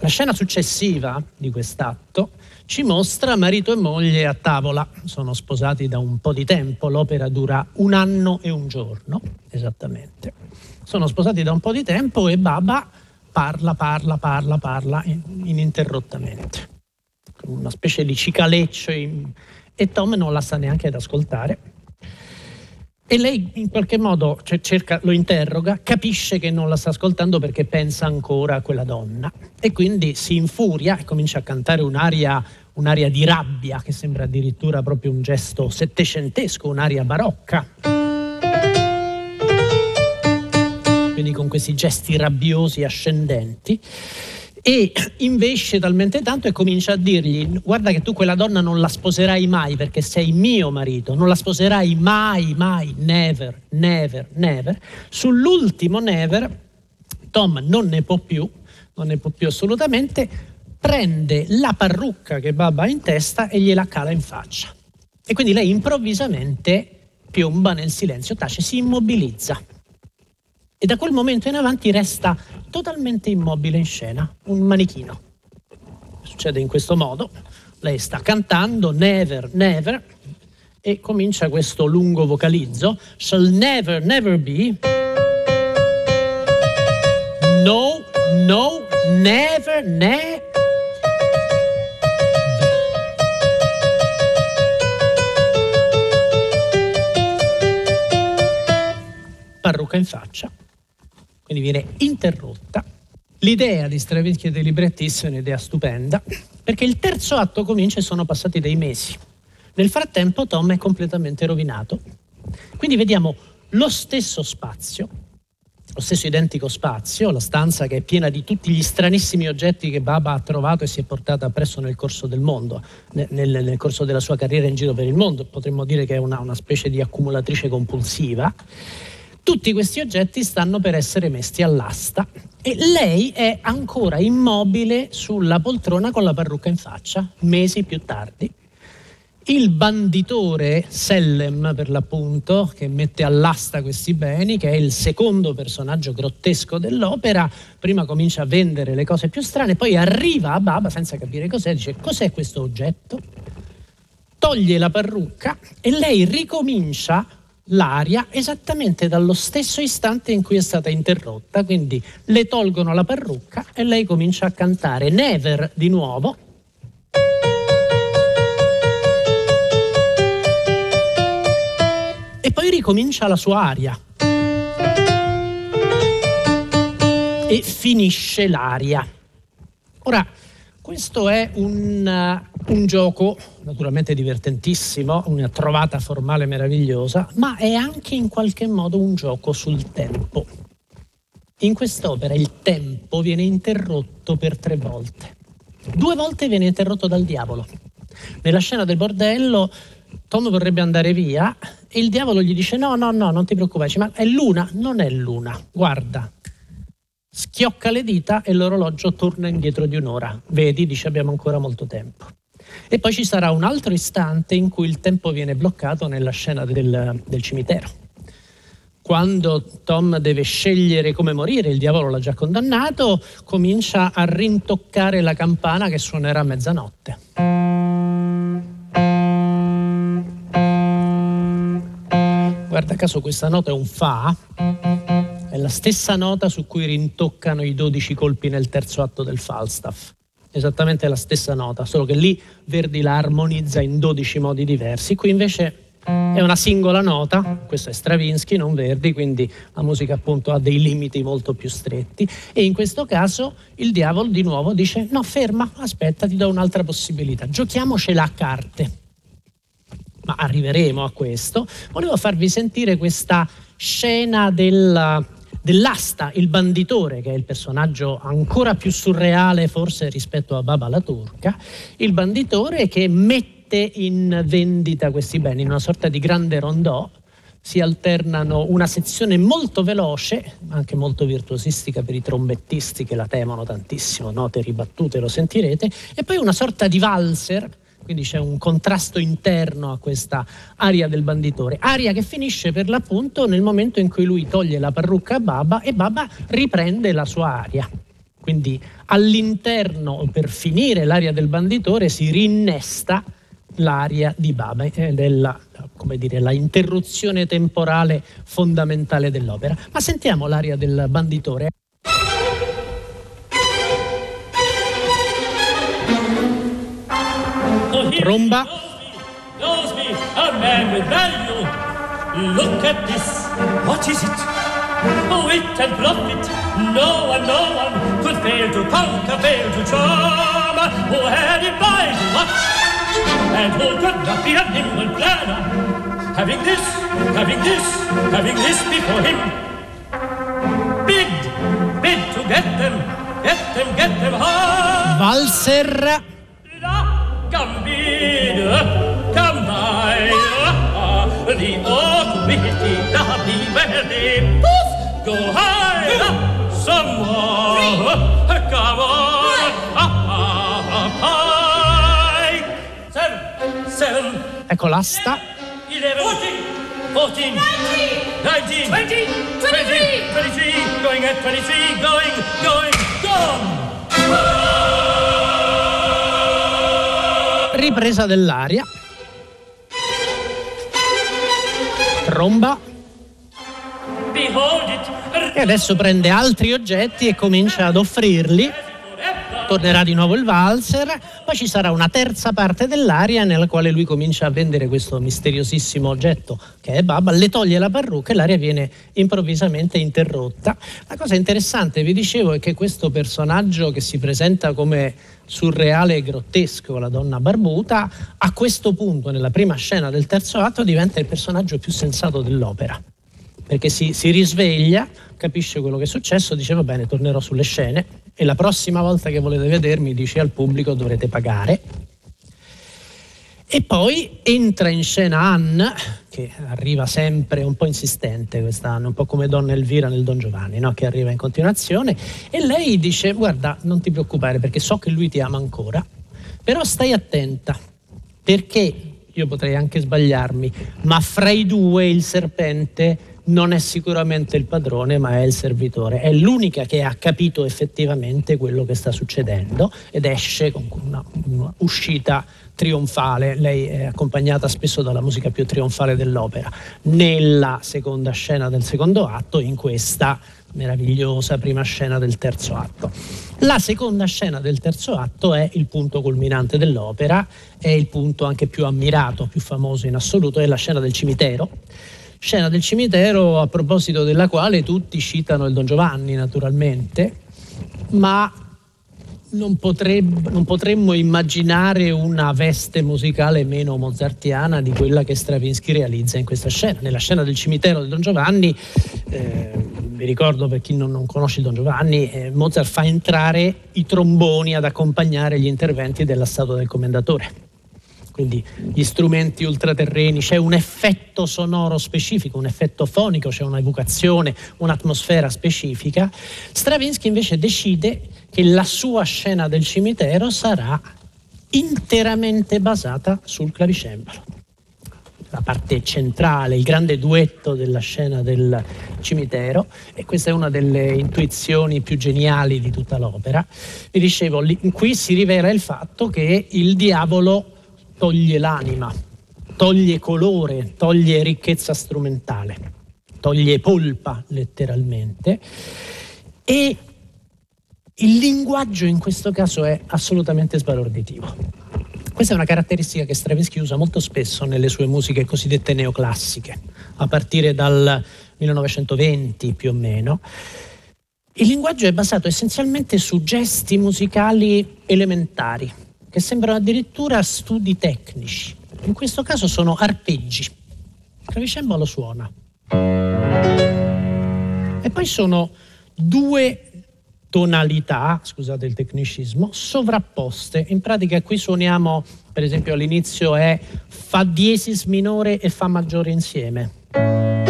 La scena successiva di quest'atto ci mostra marito e moglie a tavola, sono sposati da un po' di tempo, l'opera dura un anno e un giorno, esattamente. Sono sposati da un po' di tempo e Baba parla, parla, parla, parla ininterrottamente. Una specie di cicaleccio in... e Tom non la sta neanche ad ascoltare. E lei in qualche modo cerca, lo interroga, capisce che non la sta ascoltando perché pensa ancora a quella donna e quindi si infuria e comincia a cantare un'aria, un'aria di rabbia che sembra addirittura proprio un gesto settecentesco, un'aria barocca. Quindi con questi gesti rabbiosi ascendenti e invece talmente tanto e comincia a dirgli guarda che tu quella donna non la sposerai mai perché sei mio marito, non la sposerai mai, mai, never, never, never. Sull'ultimo never Tom non ne può più, non ne può più assolutamente, prende la parrucca che Baba ha in testa e gliela cala in faccia. E quindi lei improvvisamente piomba nel silenzio, tace, si immobilizza e da quel momento in avanti resta totalmente immobile in scena, un manichino. Succede in questo modo, lei sta cantando Never, Never e comincia questo lungo vocalizzo, Shall never, never be. No, no, never, never. parrucca in faccia quindi viene interrotta. L'idea di Stravinsky e dei librettisti è un'idea stupenda, perché il terzo atto comincia e sono passati dei mesi. Nel frattempo Tom è completamente rovinato. Quindi vediamo lo stesso spazio, lo stesso identico spazio, la stanza che è piena di tutti gli stranissimi oggetti che Baba ha trovato e si è portata appresso nel corso del mondo, nel, nel corso della sua carriera in giro per il mondo. Potremmo dire che è una, una specie di accumulatrice compulsiva. Tutti questi oggetti stanno per essere messi all'asta e lei è ancora immobile sulla poltrona con la parrucca in faccia, mesi più tardi. Il banditore Sellem, per l'appunto, che mette all'asta questi beni, che è il secondo personaggio grottesco dell'opera, prima comincia a vendere le cose più strane, poi arriva a Baba senza capire cos'è, dice cos'è questo oggetto? Toglie la parrucca e lei ricomincia l'aria esattamente dallo stesso istante in cui è stata interrotta, quindi le tolgono la parrucca e lei comincia a cantare Never di nuovo. E poi ricomincia la sua aria. E finisce l'aria. Ora, questo è un, uh, un, gioco naturalmente divertentissimo, una trovata formale meravigliosa, ma è anche in qualche modo un gioco sul tempo. In quest'opera il tempo viene interrotto per tre volte. Due volte viene interrotto dal diavolo. Nella scena del bordello Tom vorrebbe andare via e il diavolo gli dice no, no, no, non ti preoccupare, ma è luna, non è luna, guarda, schiocca le dita e l'orologio torna indietro di un'ora. Vedi, dice abbiamo ancora molto tempo. E poi ci sarà un altro istante in cui il tempo viene bloccato nella scena del, del cimitero. quando Tom deve scegliere come morire, il diavolo l'ha già condannato, comincia a rintoccare la campana che suonerà a mezzanotte. Guarda caso questa nota è un Fa, la stessa nota su cui rintoccano i 12 colpi nel terzo atto del Falstaff. Esattamente la stessa nota, solo che lì Verdi la armonizza in 12 modi diversi, qui invece è una singola nota, questo è Stravinsky, non Verdi, quindi la musica appunto ha dei limiti molto più stretti e in questo caso il diavolo di nuovo dice no ferma, aspetta, ti do un'altra possibilità, giochiamocela a carte. Ma arriveremo a questo. Volevo farvi sentire questa scena della, dell'asta, il banditore, che è il personaggio ancora più surreale forse rispetto a Baba la turca, il banditore che mette in vendita questi beni in una sorta di grande rondò. Si alternano una sezione molto veloce, anche molto virtuosistica per i trombettisti che la temono tantissimo, note ribattute, lo sentirete, e poi una sorta di valzer, quindi c'è un contrasto interno a questa aria del banditore, aria che finisce per l'appunto nel momento in cui lui toglie la parrucca a Baba e Baba riprende la sua aria. Quindi all'interno, per finire l'aria del banditore, si rinnesta l'aria di Baba ed è la, dire, la interruzione temporale fondamentale dell'opera. Ma sentiamo l'aria del banditore. Tromba. Look at this. What is it? Oh, it and bluff it. No one, no one could fail to conquer, fail to charm. Who had it by watch? And who could not be a nimble planner? Having this, having this, having this before him. Bid, bid to get them, get them, get them hard. Valser come wieder, come higher. Ah, the almighty lovely valley, poof, go higher. Some more, come on, up, high. Seven, seven. Ecco l'asta. Eleven, fourteen, 19, 19, 23, going at 23, going, going, gone. Ripresa dell'aria. Tromba. E adesso prende altri oggetti e comincia ad offrirli tornerà di nuovo il valzer, poi ci sarà una terza parte dell'aria nella quale lui comincia a vendere questo misteriosissimo oggetto che è Baba, le toglie la parrucca e l'aria viene improvvisamente interrotta. La cosa interessante, vi dicevo, è che questo personaggio che si presenta come surreale e grottesco, la donna barbuta, a questo punto, nella prima scena del terzo atto, diventa il personaggio più sensato dell'opera perché si, si, risveglia, capisce quello che è successo, dice va bene, tornerò sulle scene e la prossima volta che volete vedermi dice al pubblico dovrete pagare. E poi entra in scena Anne, che arriva sempre un po' insistente quest'anno, un po' come Donna Elvira nel Don Giovanni, no? che arriva in continuazione, e lei dice guarda non ti preoccupare perché so che lui ti ama ancora, però stai attenta perché io potrei anche sbagliarmi, ma fra i due il serpente non è sicuramente il padrone, ma è il servitore. È l'unica che ha capito effettivamente quello che sta succedendo ed esce con una, una uscita trionfale. Lei è accompagnata spesso dalla musica più trionfale dell'opera. Nella seconda scena del secondo atto, in questa meravigliosa prima scena del terzo atto. La seconda scena del terzo atto è il punto culminante dell'opera, è il punto anche più ammirato, più famoso in assoluto, è la scena del cimitero Scena del cimitero a proposito della quale tutti citano il Don Giovanni naturalmente, ma non, potreb- non, potremmo immaginare una veste musicale meno mozartiana di quella che Stravinsky realizza in questa scena. Nella scena del cimitero del Don Giovanni, eh, vi ricordo per chi non, non conosce il Don Giovanni, eh, Mozart fa entrare i tromboni ad accompagnare gli interventi della statua del commendatore quindi gli strumenti ultraterreni, c'è un effetto sonoro specifico, un effetto fonico, c'è un'evocazione, un'atmosfera specifica. Stravinsky invece decide che la sua scena del cimitero sarà interamente basata sul clavicembalo. la parte centrale, il grande duetto della scena del cimitero e questa è una delle intuizioni più geniali di tutta l'opera. Vi dicevo, qui si rivela il fatto che il diavolo toglie l'anima, toglie colore, toglie ricchezza strumentale, toglie polpa letteralmente e il linguaggio in questo caso è assolutamente sbalorditivo. Questa è una caratteristica che Stravinsky usa molto spesso nelle sue musiche cosiddette neoclassiche, a partire dal 1920 più o meno. Il linguaggio è basato essenzialmente su gesti musicali elementari, che sembrano addirittura studi tecnici. In questo caso sono arpeggi. Clavicembalo suona. E poi sono due tonalità, scusate il tecnicismo, sovrapposte. In pratica qui suoniamo, per esempio all'inizio è Fa diesis minore e Fa maggiore insieme.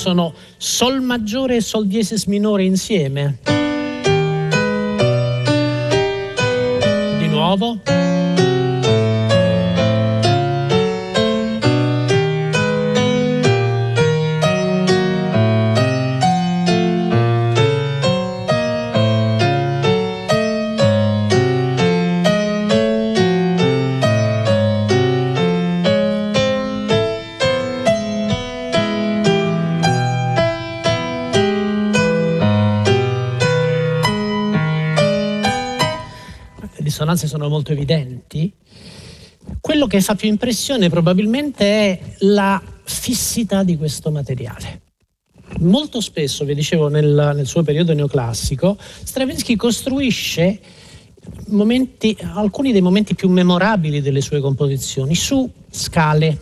Sono Sol maggiore e Sol diesis minore insieme. Di nuovo. Risonanze sono molto evidenti, quello che fa più impressione probabilmente è la fissità di questo materiale. Molto spesso, vi dicevo nel, nel suo periodo neoclassico, Stravinsky costruisce momenti, alcuni dei momenti più memorabili delle sue composizioni su scale,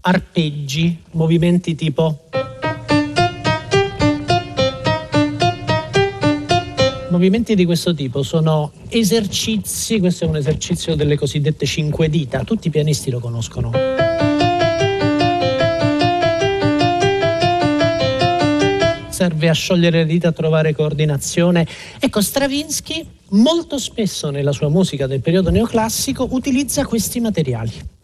arpeggi, movimenti tipo movimenti di questo tipo sono esercizi, questo è un esercizio delle cosiddette cinque dita, tutti i pianisti lo conoscono. Serve a sciogliere le dita, a trovare coordinazione. Ecco, Stravinsky molto spesso nella sua musica del periodo neoclassico utilizza questi materiali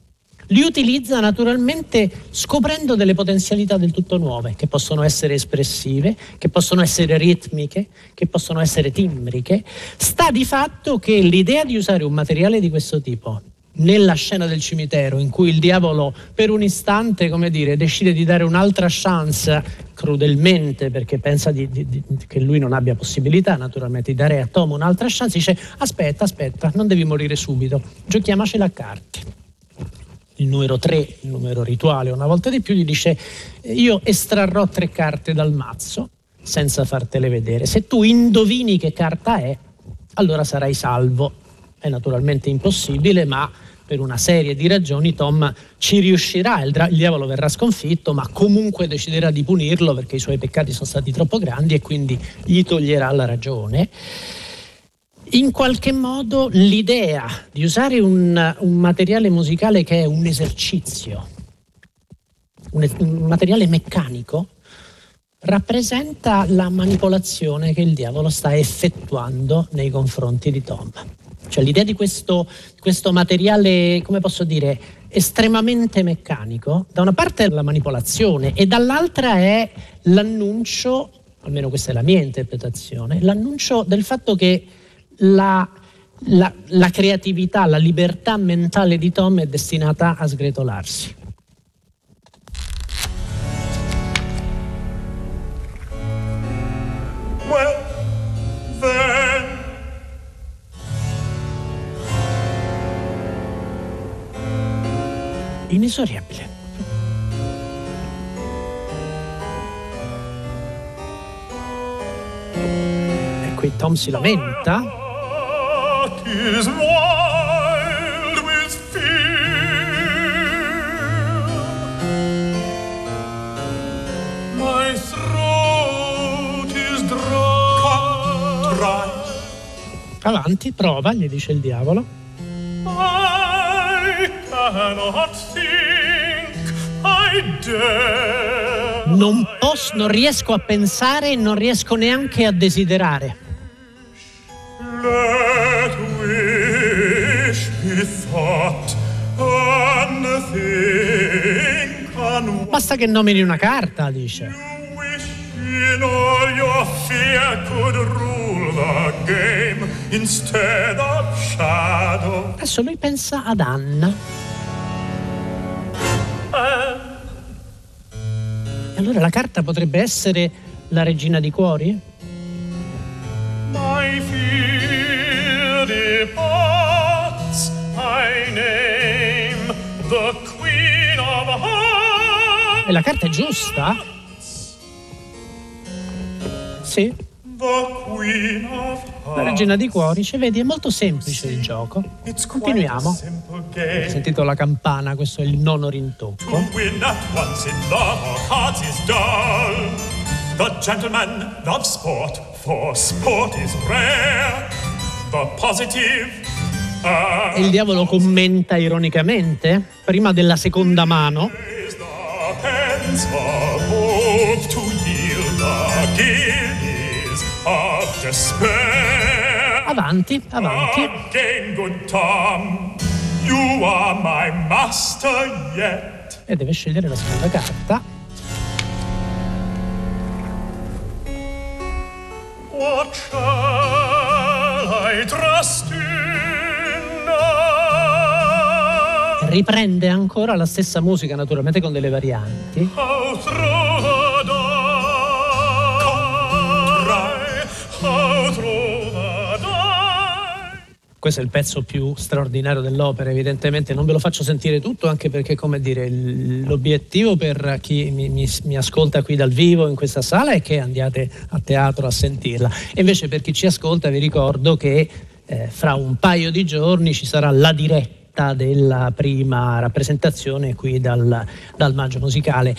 li utilizza naturalmente scoprendo delle potenzialità del tutto nuove, che possono essere espressive, che possono essere ritmiche, che possono essere timbriche. Sta di fatto che l'idea di usare un materiale di questo tipo nella scena del cimitero in cui il diavolo per un istante, come dire, decide di dare un'altra chance crudelmente perché pensa di, di, di, che lui non abbia possibilità naturalmente di dare a Tom un'altra chance, dice aspetta, aspetta, non devi morire subito, giochiamocela a carte il numero 3, il numero rituale, una volta di più gli dice io estrarrò tre carte dal mazzo senza fartele vedere. Se tu indovini che carta è, allora sarai salvo. È naturalmente impossibile, ma per una serie di ragioni Tom ci riuscirà, il, dra- il, diavolo verrà sconfitto, ma comunque deciderà di punirlo perché i suoi peccati sono stati troppo grandi e quindi gli toglierà la ragione in qualche modo l'idea di usare un, un, materiale musicale che è un esercizio, un, un materiale meccanico, rappresenta la manipolazione che il diavolo sta effettuando nei confronti di Tom. Cioè l'idea di questo, questo materiale, come posso dire, estremamente meccanico, da una parte è la manipolazione e dall'altra è l'annuncio, almeno questa è la mia interpretazione, l'annuncio del fatto che la, la, la creatività, la libertà mentale di Tom è destinata a sgretolarsi. Well, then. Inesorabile. E qui Tom si lamenta Avanti, prova, gli dice il diavolo. I cannot think, I dare non, posso, non riesco a pensare e non riesco neanche a desiderare. Basta che nomini una carta, dice. Adesso lui pensa ad Anna. E allora la carta potrebbe essere la regina di cuori? E la carta è giusta? Sì. La regina di cuori, ci vedi, è molto semplice il gioco. Continuiamo. Hai sentito la campana, questo è il nono rintocco. The gentleman loves sport, for sport is rare. The positive e il diavolo commenta ironicamente, prima della seconda mano. Avanti, avanti. E deve scegliere la seconda carta. What shall I trust in Riprende ancora la stessa musica, naturalmente con delle varianti. questo è il pezzo più straordinario dell'opera, evidentemente non ve lo faccio sentire tutto, anche perché, come dire, l'obiettivo per chi mi, mi, mi, ascolta qui dal vivo in questa sala è che andiate a teatro a sentirla. E invece per chi ci ascolta vi ricordo che eh, fra un paio di giorni ci sarà la diretta della prima rappresentazione qui dal, dal Maggio Musicale.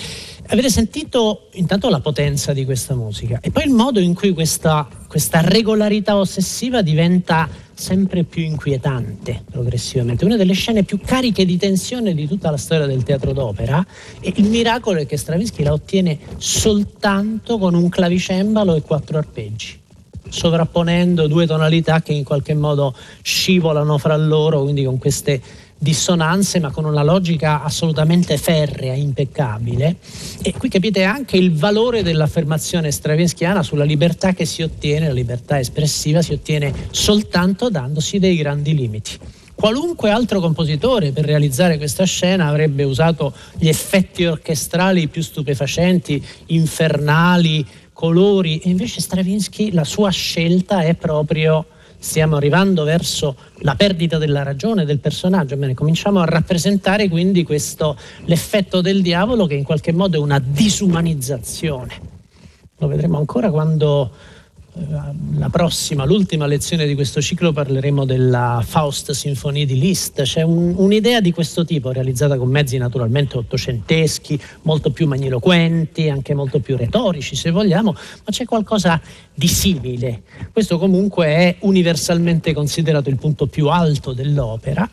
Avete sentito intanto la potenza di questa musica e poi il modo in cui questa, questa regolarità ossessiva diventa sempre più inquietante progressivamente, una delle scene più cariche di tensione di tutta la storia del teatro d'opera e il miracolo è che Stravinsky la ottiene soltanto con un clavicembalo e quattro arpeggi sovrapponendo due tonalità che in qualche modo scivolano fra loro, quindi con queste dissonanze ma con una logica assolutamente ferrea, impeccabile. E qui capite anche il valore dell'affermazione stravinskiana sulla libertà che si ottiene, la libertà espressiva si ottiene soltanto dandosi dei grandi limiti. Qualunque altro compositore per realizzare questa scena avrebbe usato gli effetti orchestrali più stupefacenti, infernali, colori, e invece Stravinsky la sua scelta è proprio stiamo arrivando verso la perdita della ragione del personaggio, Bene, cominciamo a rappresentare quindi questo, l'effetto del diavolo che in qualche modo è una disumanizzazione. Lo vedremo ancora quando la prossima, l'ultima lezione di questo ciclo parleremo della Faust Sinfonie di Liszt. C'è un, un'idea di questo tipo realizzata con mezzi naturalmente ottocenteschi, molto più magniloquenti, anche molto più retorici se vogliamo, ma c'è qualcosa di simile. Questo comunque è universalmente considerato il punto più alto dell'opera.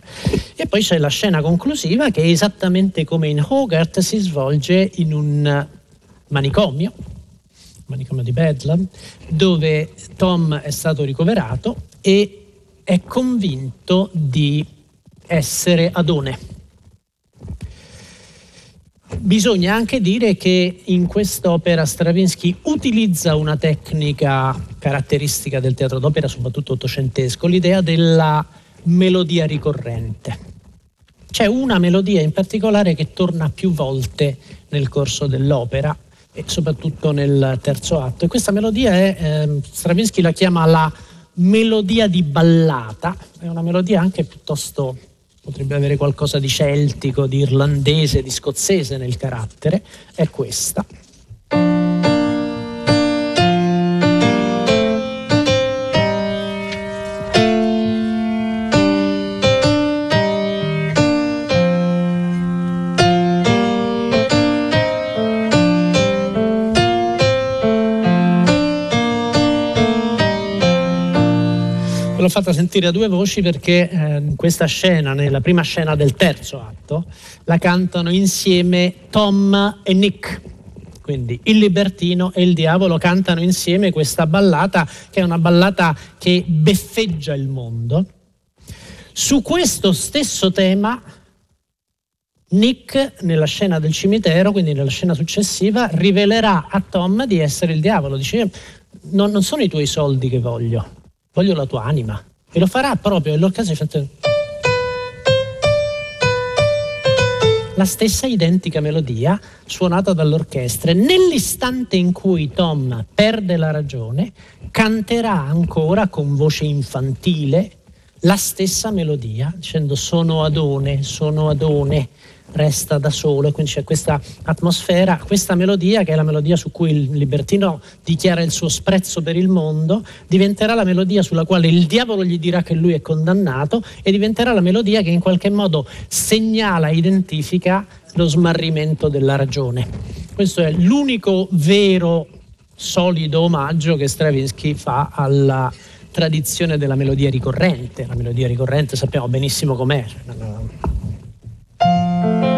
E poi c'è la scena conclusiva che esattamente come in Hogarth si svolge in un manicomio manicomio di Bedlam, dove Tom è stato ricoverato e è convinto di essere Adone. Bisogna anche dire che in quest'opera Stravinsky utilizza una tecnica caratteristica del teatro d'opera, soprattutto ottocentesco, l'idea della melodia ricorrente. C'è una melodia in particolare che torna più volte nel corso dell'opera e soprattutto nel terzo atto. E questa melodia è, eh, Stravinsky la chiama la melodia di ballata, è una melodia anche piuttosto, potrebbe avere qualcosa di celtico, di irlandese, di scozzese nel carattere, è questa. Fatta sentire a due voci perché eh, questa scena, nella prima scena del terzo atto, la cantano insieme Tom e Nick. Quindi il libertino e il diavolo cantano insieme questa ballata che è una ballata che beffeggia il mondo. Su questo stesso tema Nick nella scena del cimitero, quindi nella scena successiva, rivelerà a Tom di essere il diavolo. Dice, non, non sono i tuoi soldi che voglio, voglio la tua anima. E lo farà proprio nell'occasione. Fatto... La stessa identica melodia suonata dall'orchestra. Nell'istante in cui Tom perde la ragione, canterà ancora con voce infantile la stessa melodia, dicendo sono Adone, sono Adone resta da solo e quindi c'è questa atmosfera, questa melodia che è la melodia su cui il libertino dichiara il suo sprezzo per il mondo, diventerà la melodia sulla quale il diavolo gli dirà che lui è condannato e diventerà la melodia che in qualche modo segnala, identifica lo smarrimento della ragione. Questo è l'unico vero solido omaggio che Stravinsky fa alla tradizione della melodia ricorrente. La melodia ricorrente sappiamo benissimo com'è. Cioè,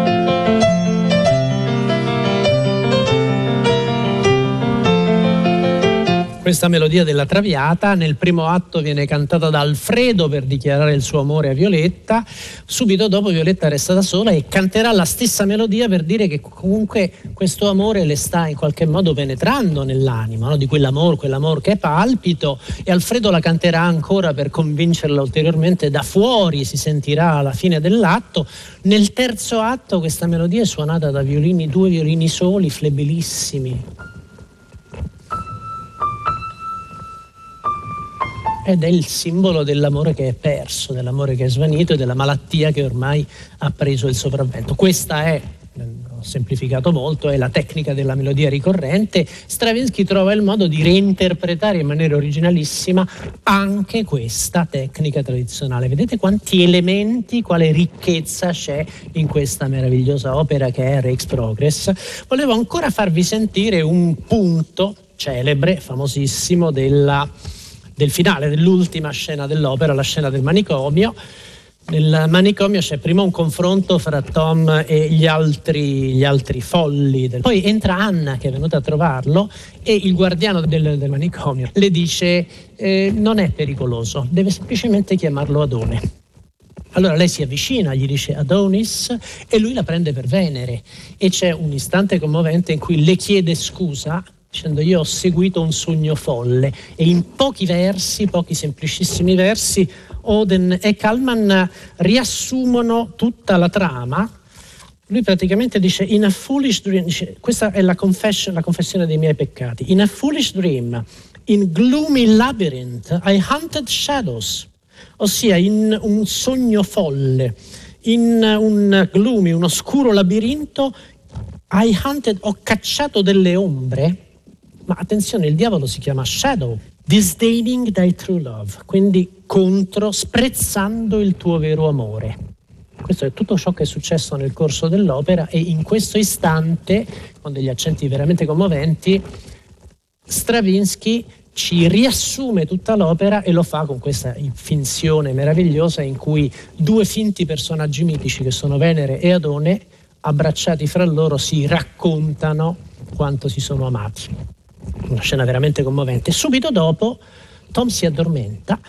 Questa melodia della Traviata. Nel primo atto viene cantata da Alfredo per dichiarare il suo amore a Violetta, subito dopo Violetta resta da sola e canterà la stessa melodia per dire che comunque questo amore le sta in qualche modo penetrando nell'anima, no? di quell'amore, quell'amore che è palpito. E Alfredo la canterà ancora per convincerla ulteriormente. Da fuori, si sentirà alla fine dell'atto. Nel terzo atto questa melodia è suonata da violini, due violini soli, flebilissimi ed è il simbolo dell'amore che è perso, dell'amore che è svanito e della malattia che ormai ha preso il sopravvento. Questa è ho semplificato molto, è la tecnica della melodia ricorrente. Stravinsky trova il modo di reinterpretare in maniera originalissima anche questa tecnica tradizionale. Vedete quanti elementi, quale ricchezza c'è in questa meravigliosa opera che è Rex Progress. Volevo ancora farvi sentire un punto celebre, famosissimo, della del finale, dell'ultima scena dell'opera, la scena del manicomio. Nel manicomio c'è prima un confronto fra Tom e gli altri, gli altri folli. Del... Poi entra Anna che è venuta a trovarlo e il guardiano del, del manicomio le dice eh, non è pericoloso, deve semplicemente chiamarlo Adone. Allora lei si avvicina, gli dice Adonis e lui la prende per Venere e c'è un istante commovente in cui le chiede scusa dicendo io ho seguito un sogno folle e in pochi versi, pochi semplicissimi versi, Oden e Kalman riassumono tutta la trama. Lui praticamente dice, in a foolish dream, dice, questa è la, la confessione dei miei peccati, in a foolish dream, in gloomy labyrinth, I hunted shadows, ossia in un sogno folle, in un gloomy, un oscuro labirinto, I hunted, ho cacciato delle ombre ma attenzione, il diavolo si chiama Shadow, disdaining thy true love, quindi contro, sprezzando il tuo vero amore. Questo è tutto ciò che è successo nel corso dell'opera e in questo istante, con degli accenti veramente commoventi, Stravinsky ci riassume tutta l'opera e lo fa con questa finzione meravigliosa in cui due finti personaggi mitici che sono Venere e Adone, abbracciati fra loro, si raccontano quanto si sono amati una scena veramente commovente. Subito dopo Tom si addormenta,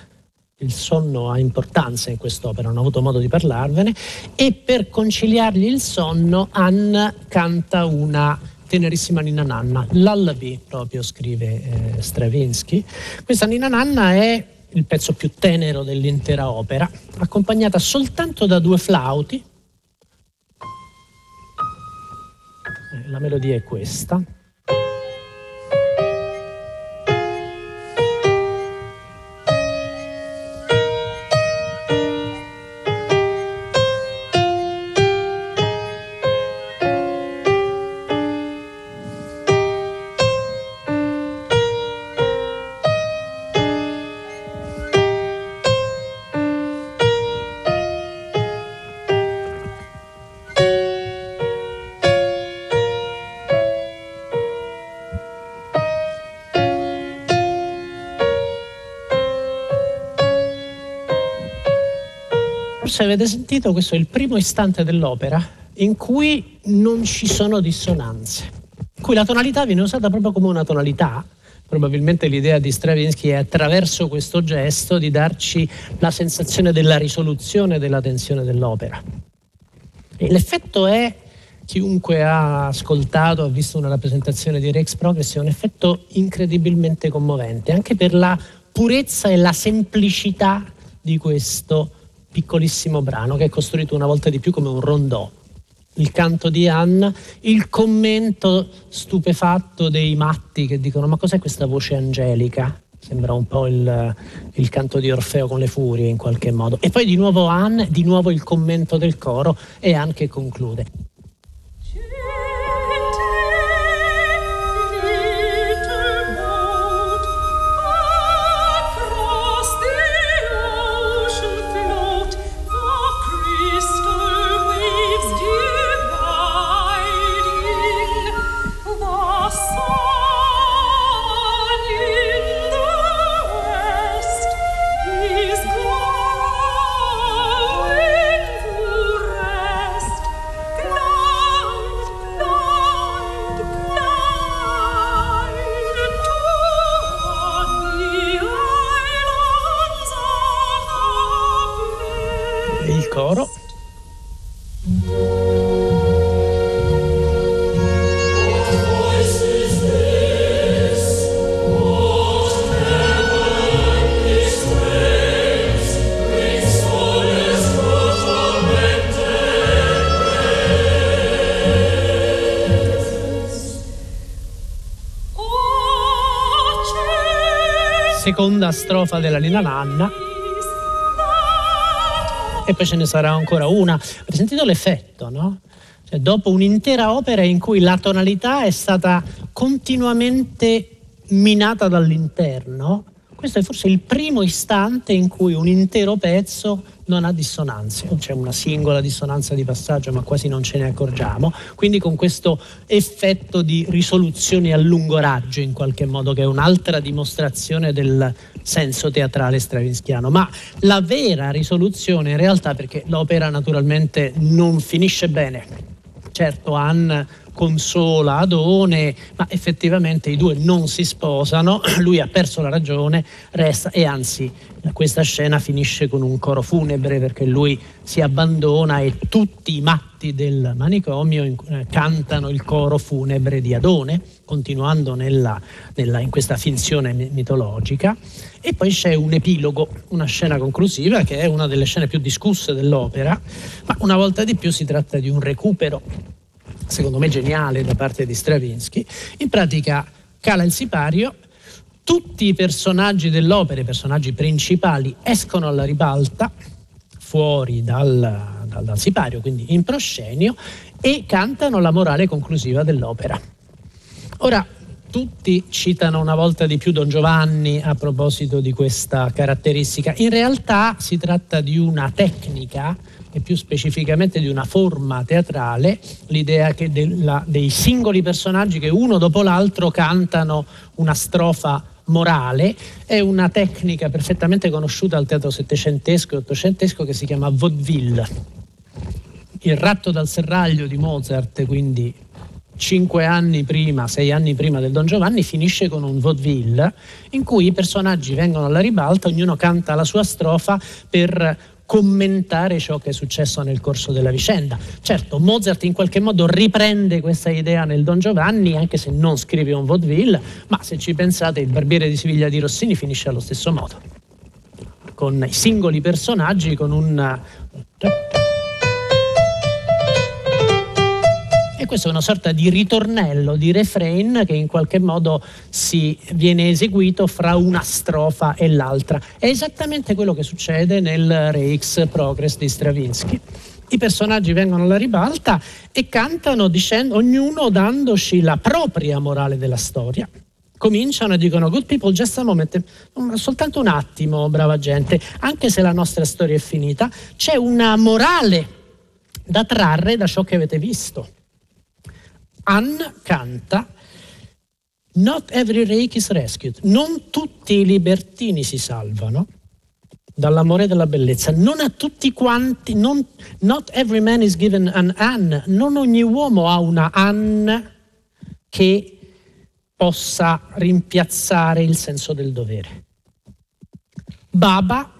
il sonno ha importanza in quest'opera, non ho avuto modo di parlarvene, e per conciliargli il sonno Anna canta una tenerissima Nina Nanna, Lullaby proprio scrive eh, Stravinsky. Questa Nina Nanna è il pezzo più tenero dell'intera opera, accompagnata soltanto da due flauti. Eh, la melodia è questa. Forse avete sentito, questo è il primo istante dell'opera in cui non ci sono dissonanze cui la tonalità viene usata proprio come una tonalità. Probabilmente l'idea di Stravinsky è attraverso questo gesto di darci la sensazione della risoluzione della tensione dell'opera. E l'effetto è, chiunque ha ascoltato, ha visto una rappresentazione di Rex Progress, è un effetto incredibilmente commovente, anche per la purezza e la semplicità di questo piccolissimo brano che è costruito una volta di più come un rondò. Il canto di Anna, il commento stupefatto dei matti che dicono ma cos'è questa voce angelica? Sembra un po' il, il, canto di Orfeo con le furie in qualche modo. E poi di nuovo Anne, di nuovo il commento del coro e Anne che conclude. Seconda strofa della Nina Nanna e poi ce ne sarà ancora una. Avete sentito l'effetto, no? Cioè, dopo un'intera opera in cui la tonalità è stata continuamente minata dall'interno, questo è forse il primo istante in cui un intero pezzo non ha dissonanze, c'è una singola dissonanza di passaggio ma quasi non ce ne accorgiamo, quindi con questo effetto di risoluzione a lungo raggio in qualche modo che è un'altra dimostrazione del senso teatrale stravinskiano, ma la vera risoluzione in realtà perché l'opera naturalmente non finisce bene, certo Anne consola Adone, ma effettivamente i due non si sposano, *clears throat* lui ha perso la ragione, resta e anzi questa scena finisce con un coro funebre perché lui si abbandona e tutti i matti del manicomio eh, cantano il coro funebre di Adone, continuando nella, nella, in questa finzione mitologica. E poi c'è un epilogo, una scena conclusiva che è una delle scene più discusse dell'opera, ma una volta di più si tratta di un recupero secondo me geniale da parte di Stravinsky, in pratica cala il sipario, tutti i personaggi dell'opera, i personaggi principali, escono alla ribalta, fuori dal, dal, dal sipario, quindi in proscenio, e cantano la morale conclusiva dell'opera. Ora, tutti citano una volta di più Don Giovanni a proposito di questa caratteristica. In realtà si tratta di una tecnica e più specificamente di una forma teatrale, l'idea della, dei singoli personaggi che uno dopo l'altro cantano una strofa morale, è una tecnica perfettamente conosciuta al teatro settecentesco e ottocentesco che si chiama vaudeville. Il ratto dal serraglio di Mozart, quindi cinque anni prima, sei anni prima del Don Giovanni, finisce con un vaudeville in cui i personaggi vengono alla ribalta, ognuno canta la sua strofa per commentare ciò che è successo nel corso della vicenda. Certo, Mozart in qualche modo riprende questa idea nel Don Giovanni, anche se non scrive un vaudeville, ma se ci pensate il Barbiere di Siviglia di Rossini finisce allo stesso modo, con i singoli personaggi, con un questo è una sorta di ritornello, di refrain che in qualche modo si viene eseguito fra una strofa e l'altra. È esattamente quello che succede nel Rex Progress di Stravinsky. I personaggi vengono alla ribalta e cantano dicendo, ognuno dandoci la propria morale della storia. Cominciano e dicono good people just a moment, soltanto un attimo, brava gente, anche se la nostra storia è finita, c'è una morale da trarre da ciò che avete visto. Anne canta Not every rake is rescued. Non tutti i libertini si salvano dall'amore e dalla bellezza. Non a tutti quanti, non, not every man is given an Anne. Non ogni uomo ha una Anne che possa rimpiazzare il senso del dovere. Baba,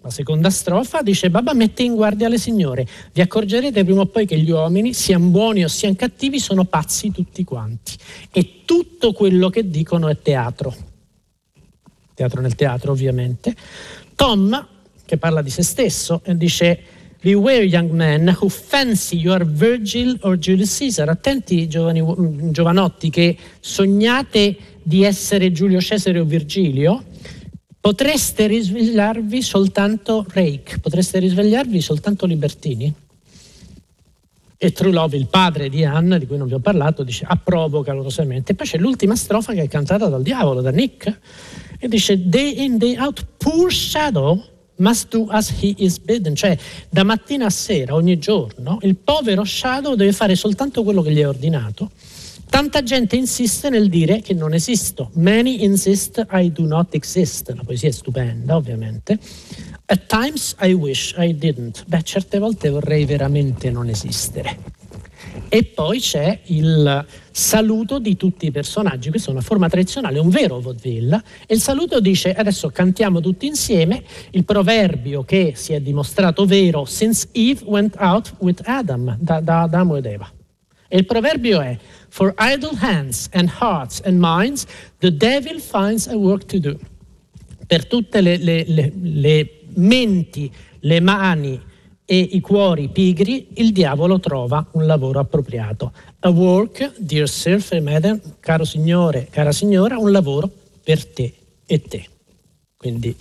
la seconda strofa, dice Baba mette in guardia le signore, vi accorgerete prima o poi che gli uomini, siano buoni o siano cattivi, sono pazzi tutti quanti e tutto quello che dicono è teatro. Teatro nel teatro ovviamente. Tom, che parla di se stesso, dice Beware young men who fancy you are Virgil or Julius Caesar. Attenti giovani, giovanotti che sognate di essere Giulio Cesare o Virgilio. Potreste risvegliarvi soltanto Rake, potreste risvegliarvi soltanto libertini. E True Love, il padre di Anna, di cui non vi ho parlato, dice approvo calorosamente. E poi c'è l'ultima strofa che è cantata dal diavolo, da Nick, e dice Day in, day out, poor shadow must do as he is bidden, cioè da mattina a sera, ogni giorno, il povero Shadow deve fare soltanto quello che gli è ordinato. Tanta gente insiste nel dire che non esisto. Many insist I do not exist. La poesia è stupenda, ovviamente. At times I wish I didn't. Beh, certe volte vorrei veramente non esistere. E poi c'è il saluto di tutti i personaggi, questa è una forma tradizionale, un vero vaudeville, e il saluto dice adesso cantiamo tutti insieme il proverbio che si è dimostrato vero since Eve went out with Adam, da, da Adamo ed Eva. E il proverbio è For idle hands and hearts and minds the devil finds a work to do. Per tutte le, le, le, le menti, le mani e i cuori pigri, il diavolo trova un lavoro appropriato. A work, dear and madam, caro signore, cara signora, un lavoro per te e te. Quindi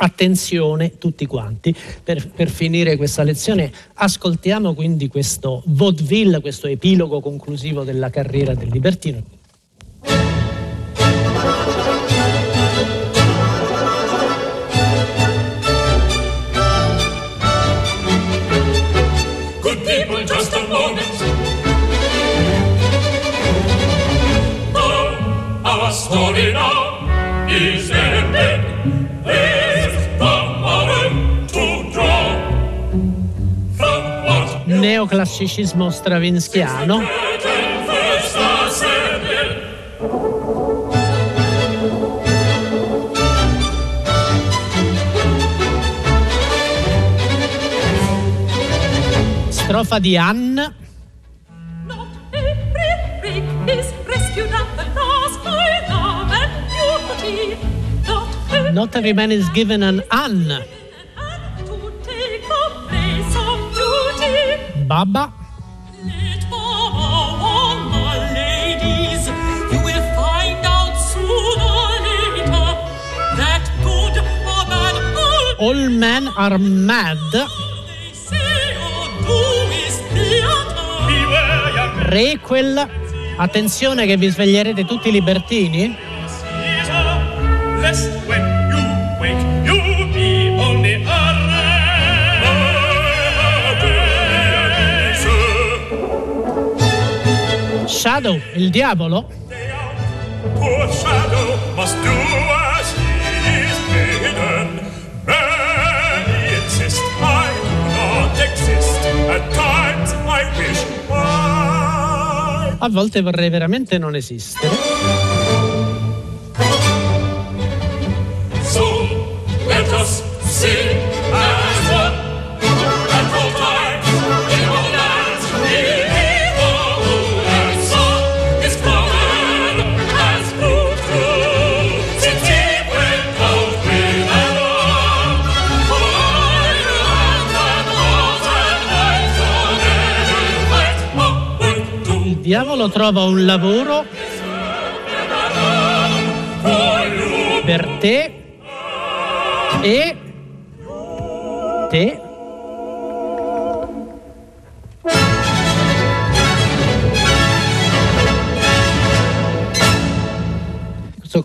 attenzione tutti quanti. Per, per, finire questa lezione ascoltiamo quindi questo vaudeville, questo epilogo conclusivo della carriera del libertino. story now Neoclassicismo stravinskiano. Strofa di Anne. Not every man is given an an. Baba. All men are mad. Requel. Attenzione che vi sveglierete tutti libertini. I wish I... A volte vorrei veramente non esistere. So, let us sing diavolo trova un lavoro per te e te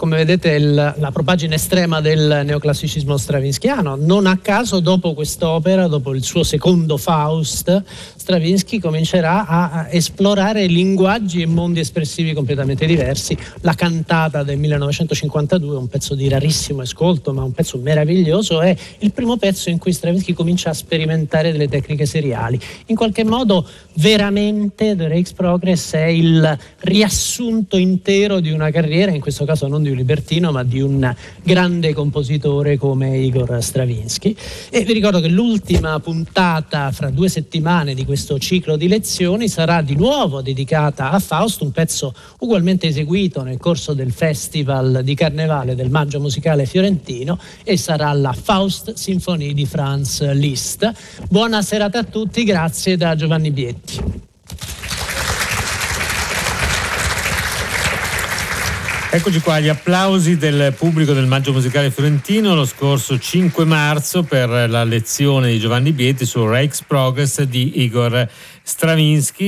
come vedete, il, la propagine estrema del neoclassicismo stravinskiano. Non a caso, dopo quest'opera, dopo il suo secondo Faust, Stravinsky comincerà a esplorare linguaggi e mondi espressivi completamente diversi. La cantata del 1952, un pezzo di rarissimo ascolto, ma un pezzo meraviglioso, è il primo pezzo in cui Stravinsky comincia a sperimentare delle tecniche seriali. In qualche modo, veramente The Rake's Progress è il riassunto intero di una carriera, in questo caso non di un libertino, ma di un grande compositore come Igor Stravinsky. E vi ricordo che l'ultima puntata fra due settimane di questo ciclo di lezioni sarà di nuovo dedicata a Faust, un pezzo ugualmente eseguito nel corso del Festival di Carnevale del Maggio Musicale Fiorentino e sarà la Faust Sinfonie di Franz Liszt. Buona serata a tutti, grazie da Giovanni Bietti. Eccoci qua, gli applausi del pubblico del Maggio Musicale Fiorentino lo scorso 5 marzo per la lezione di Giovanni Bietti su Reich Progress di Igor Stravinsky.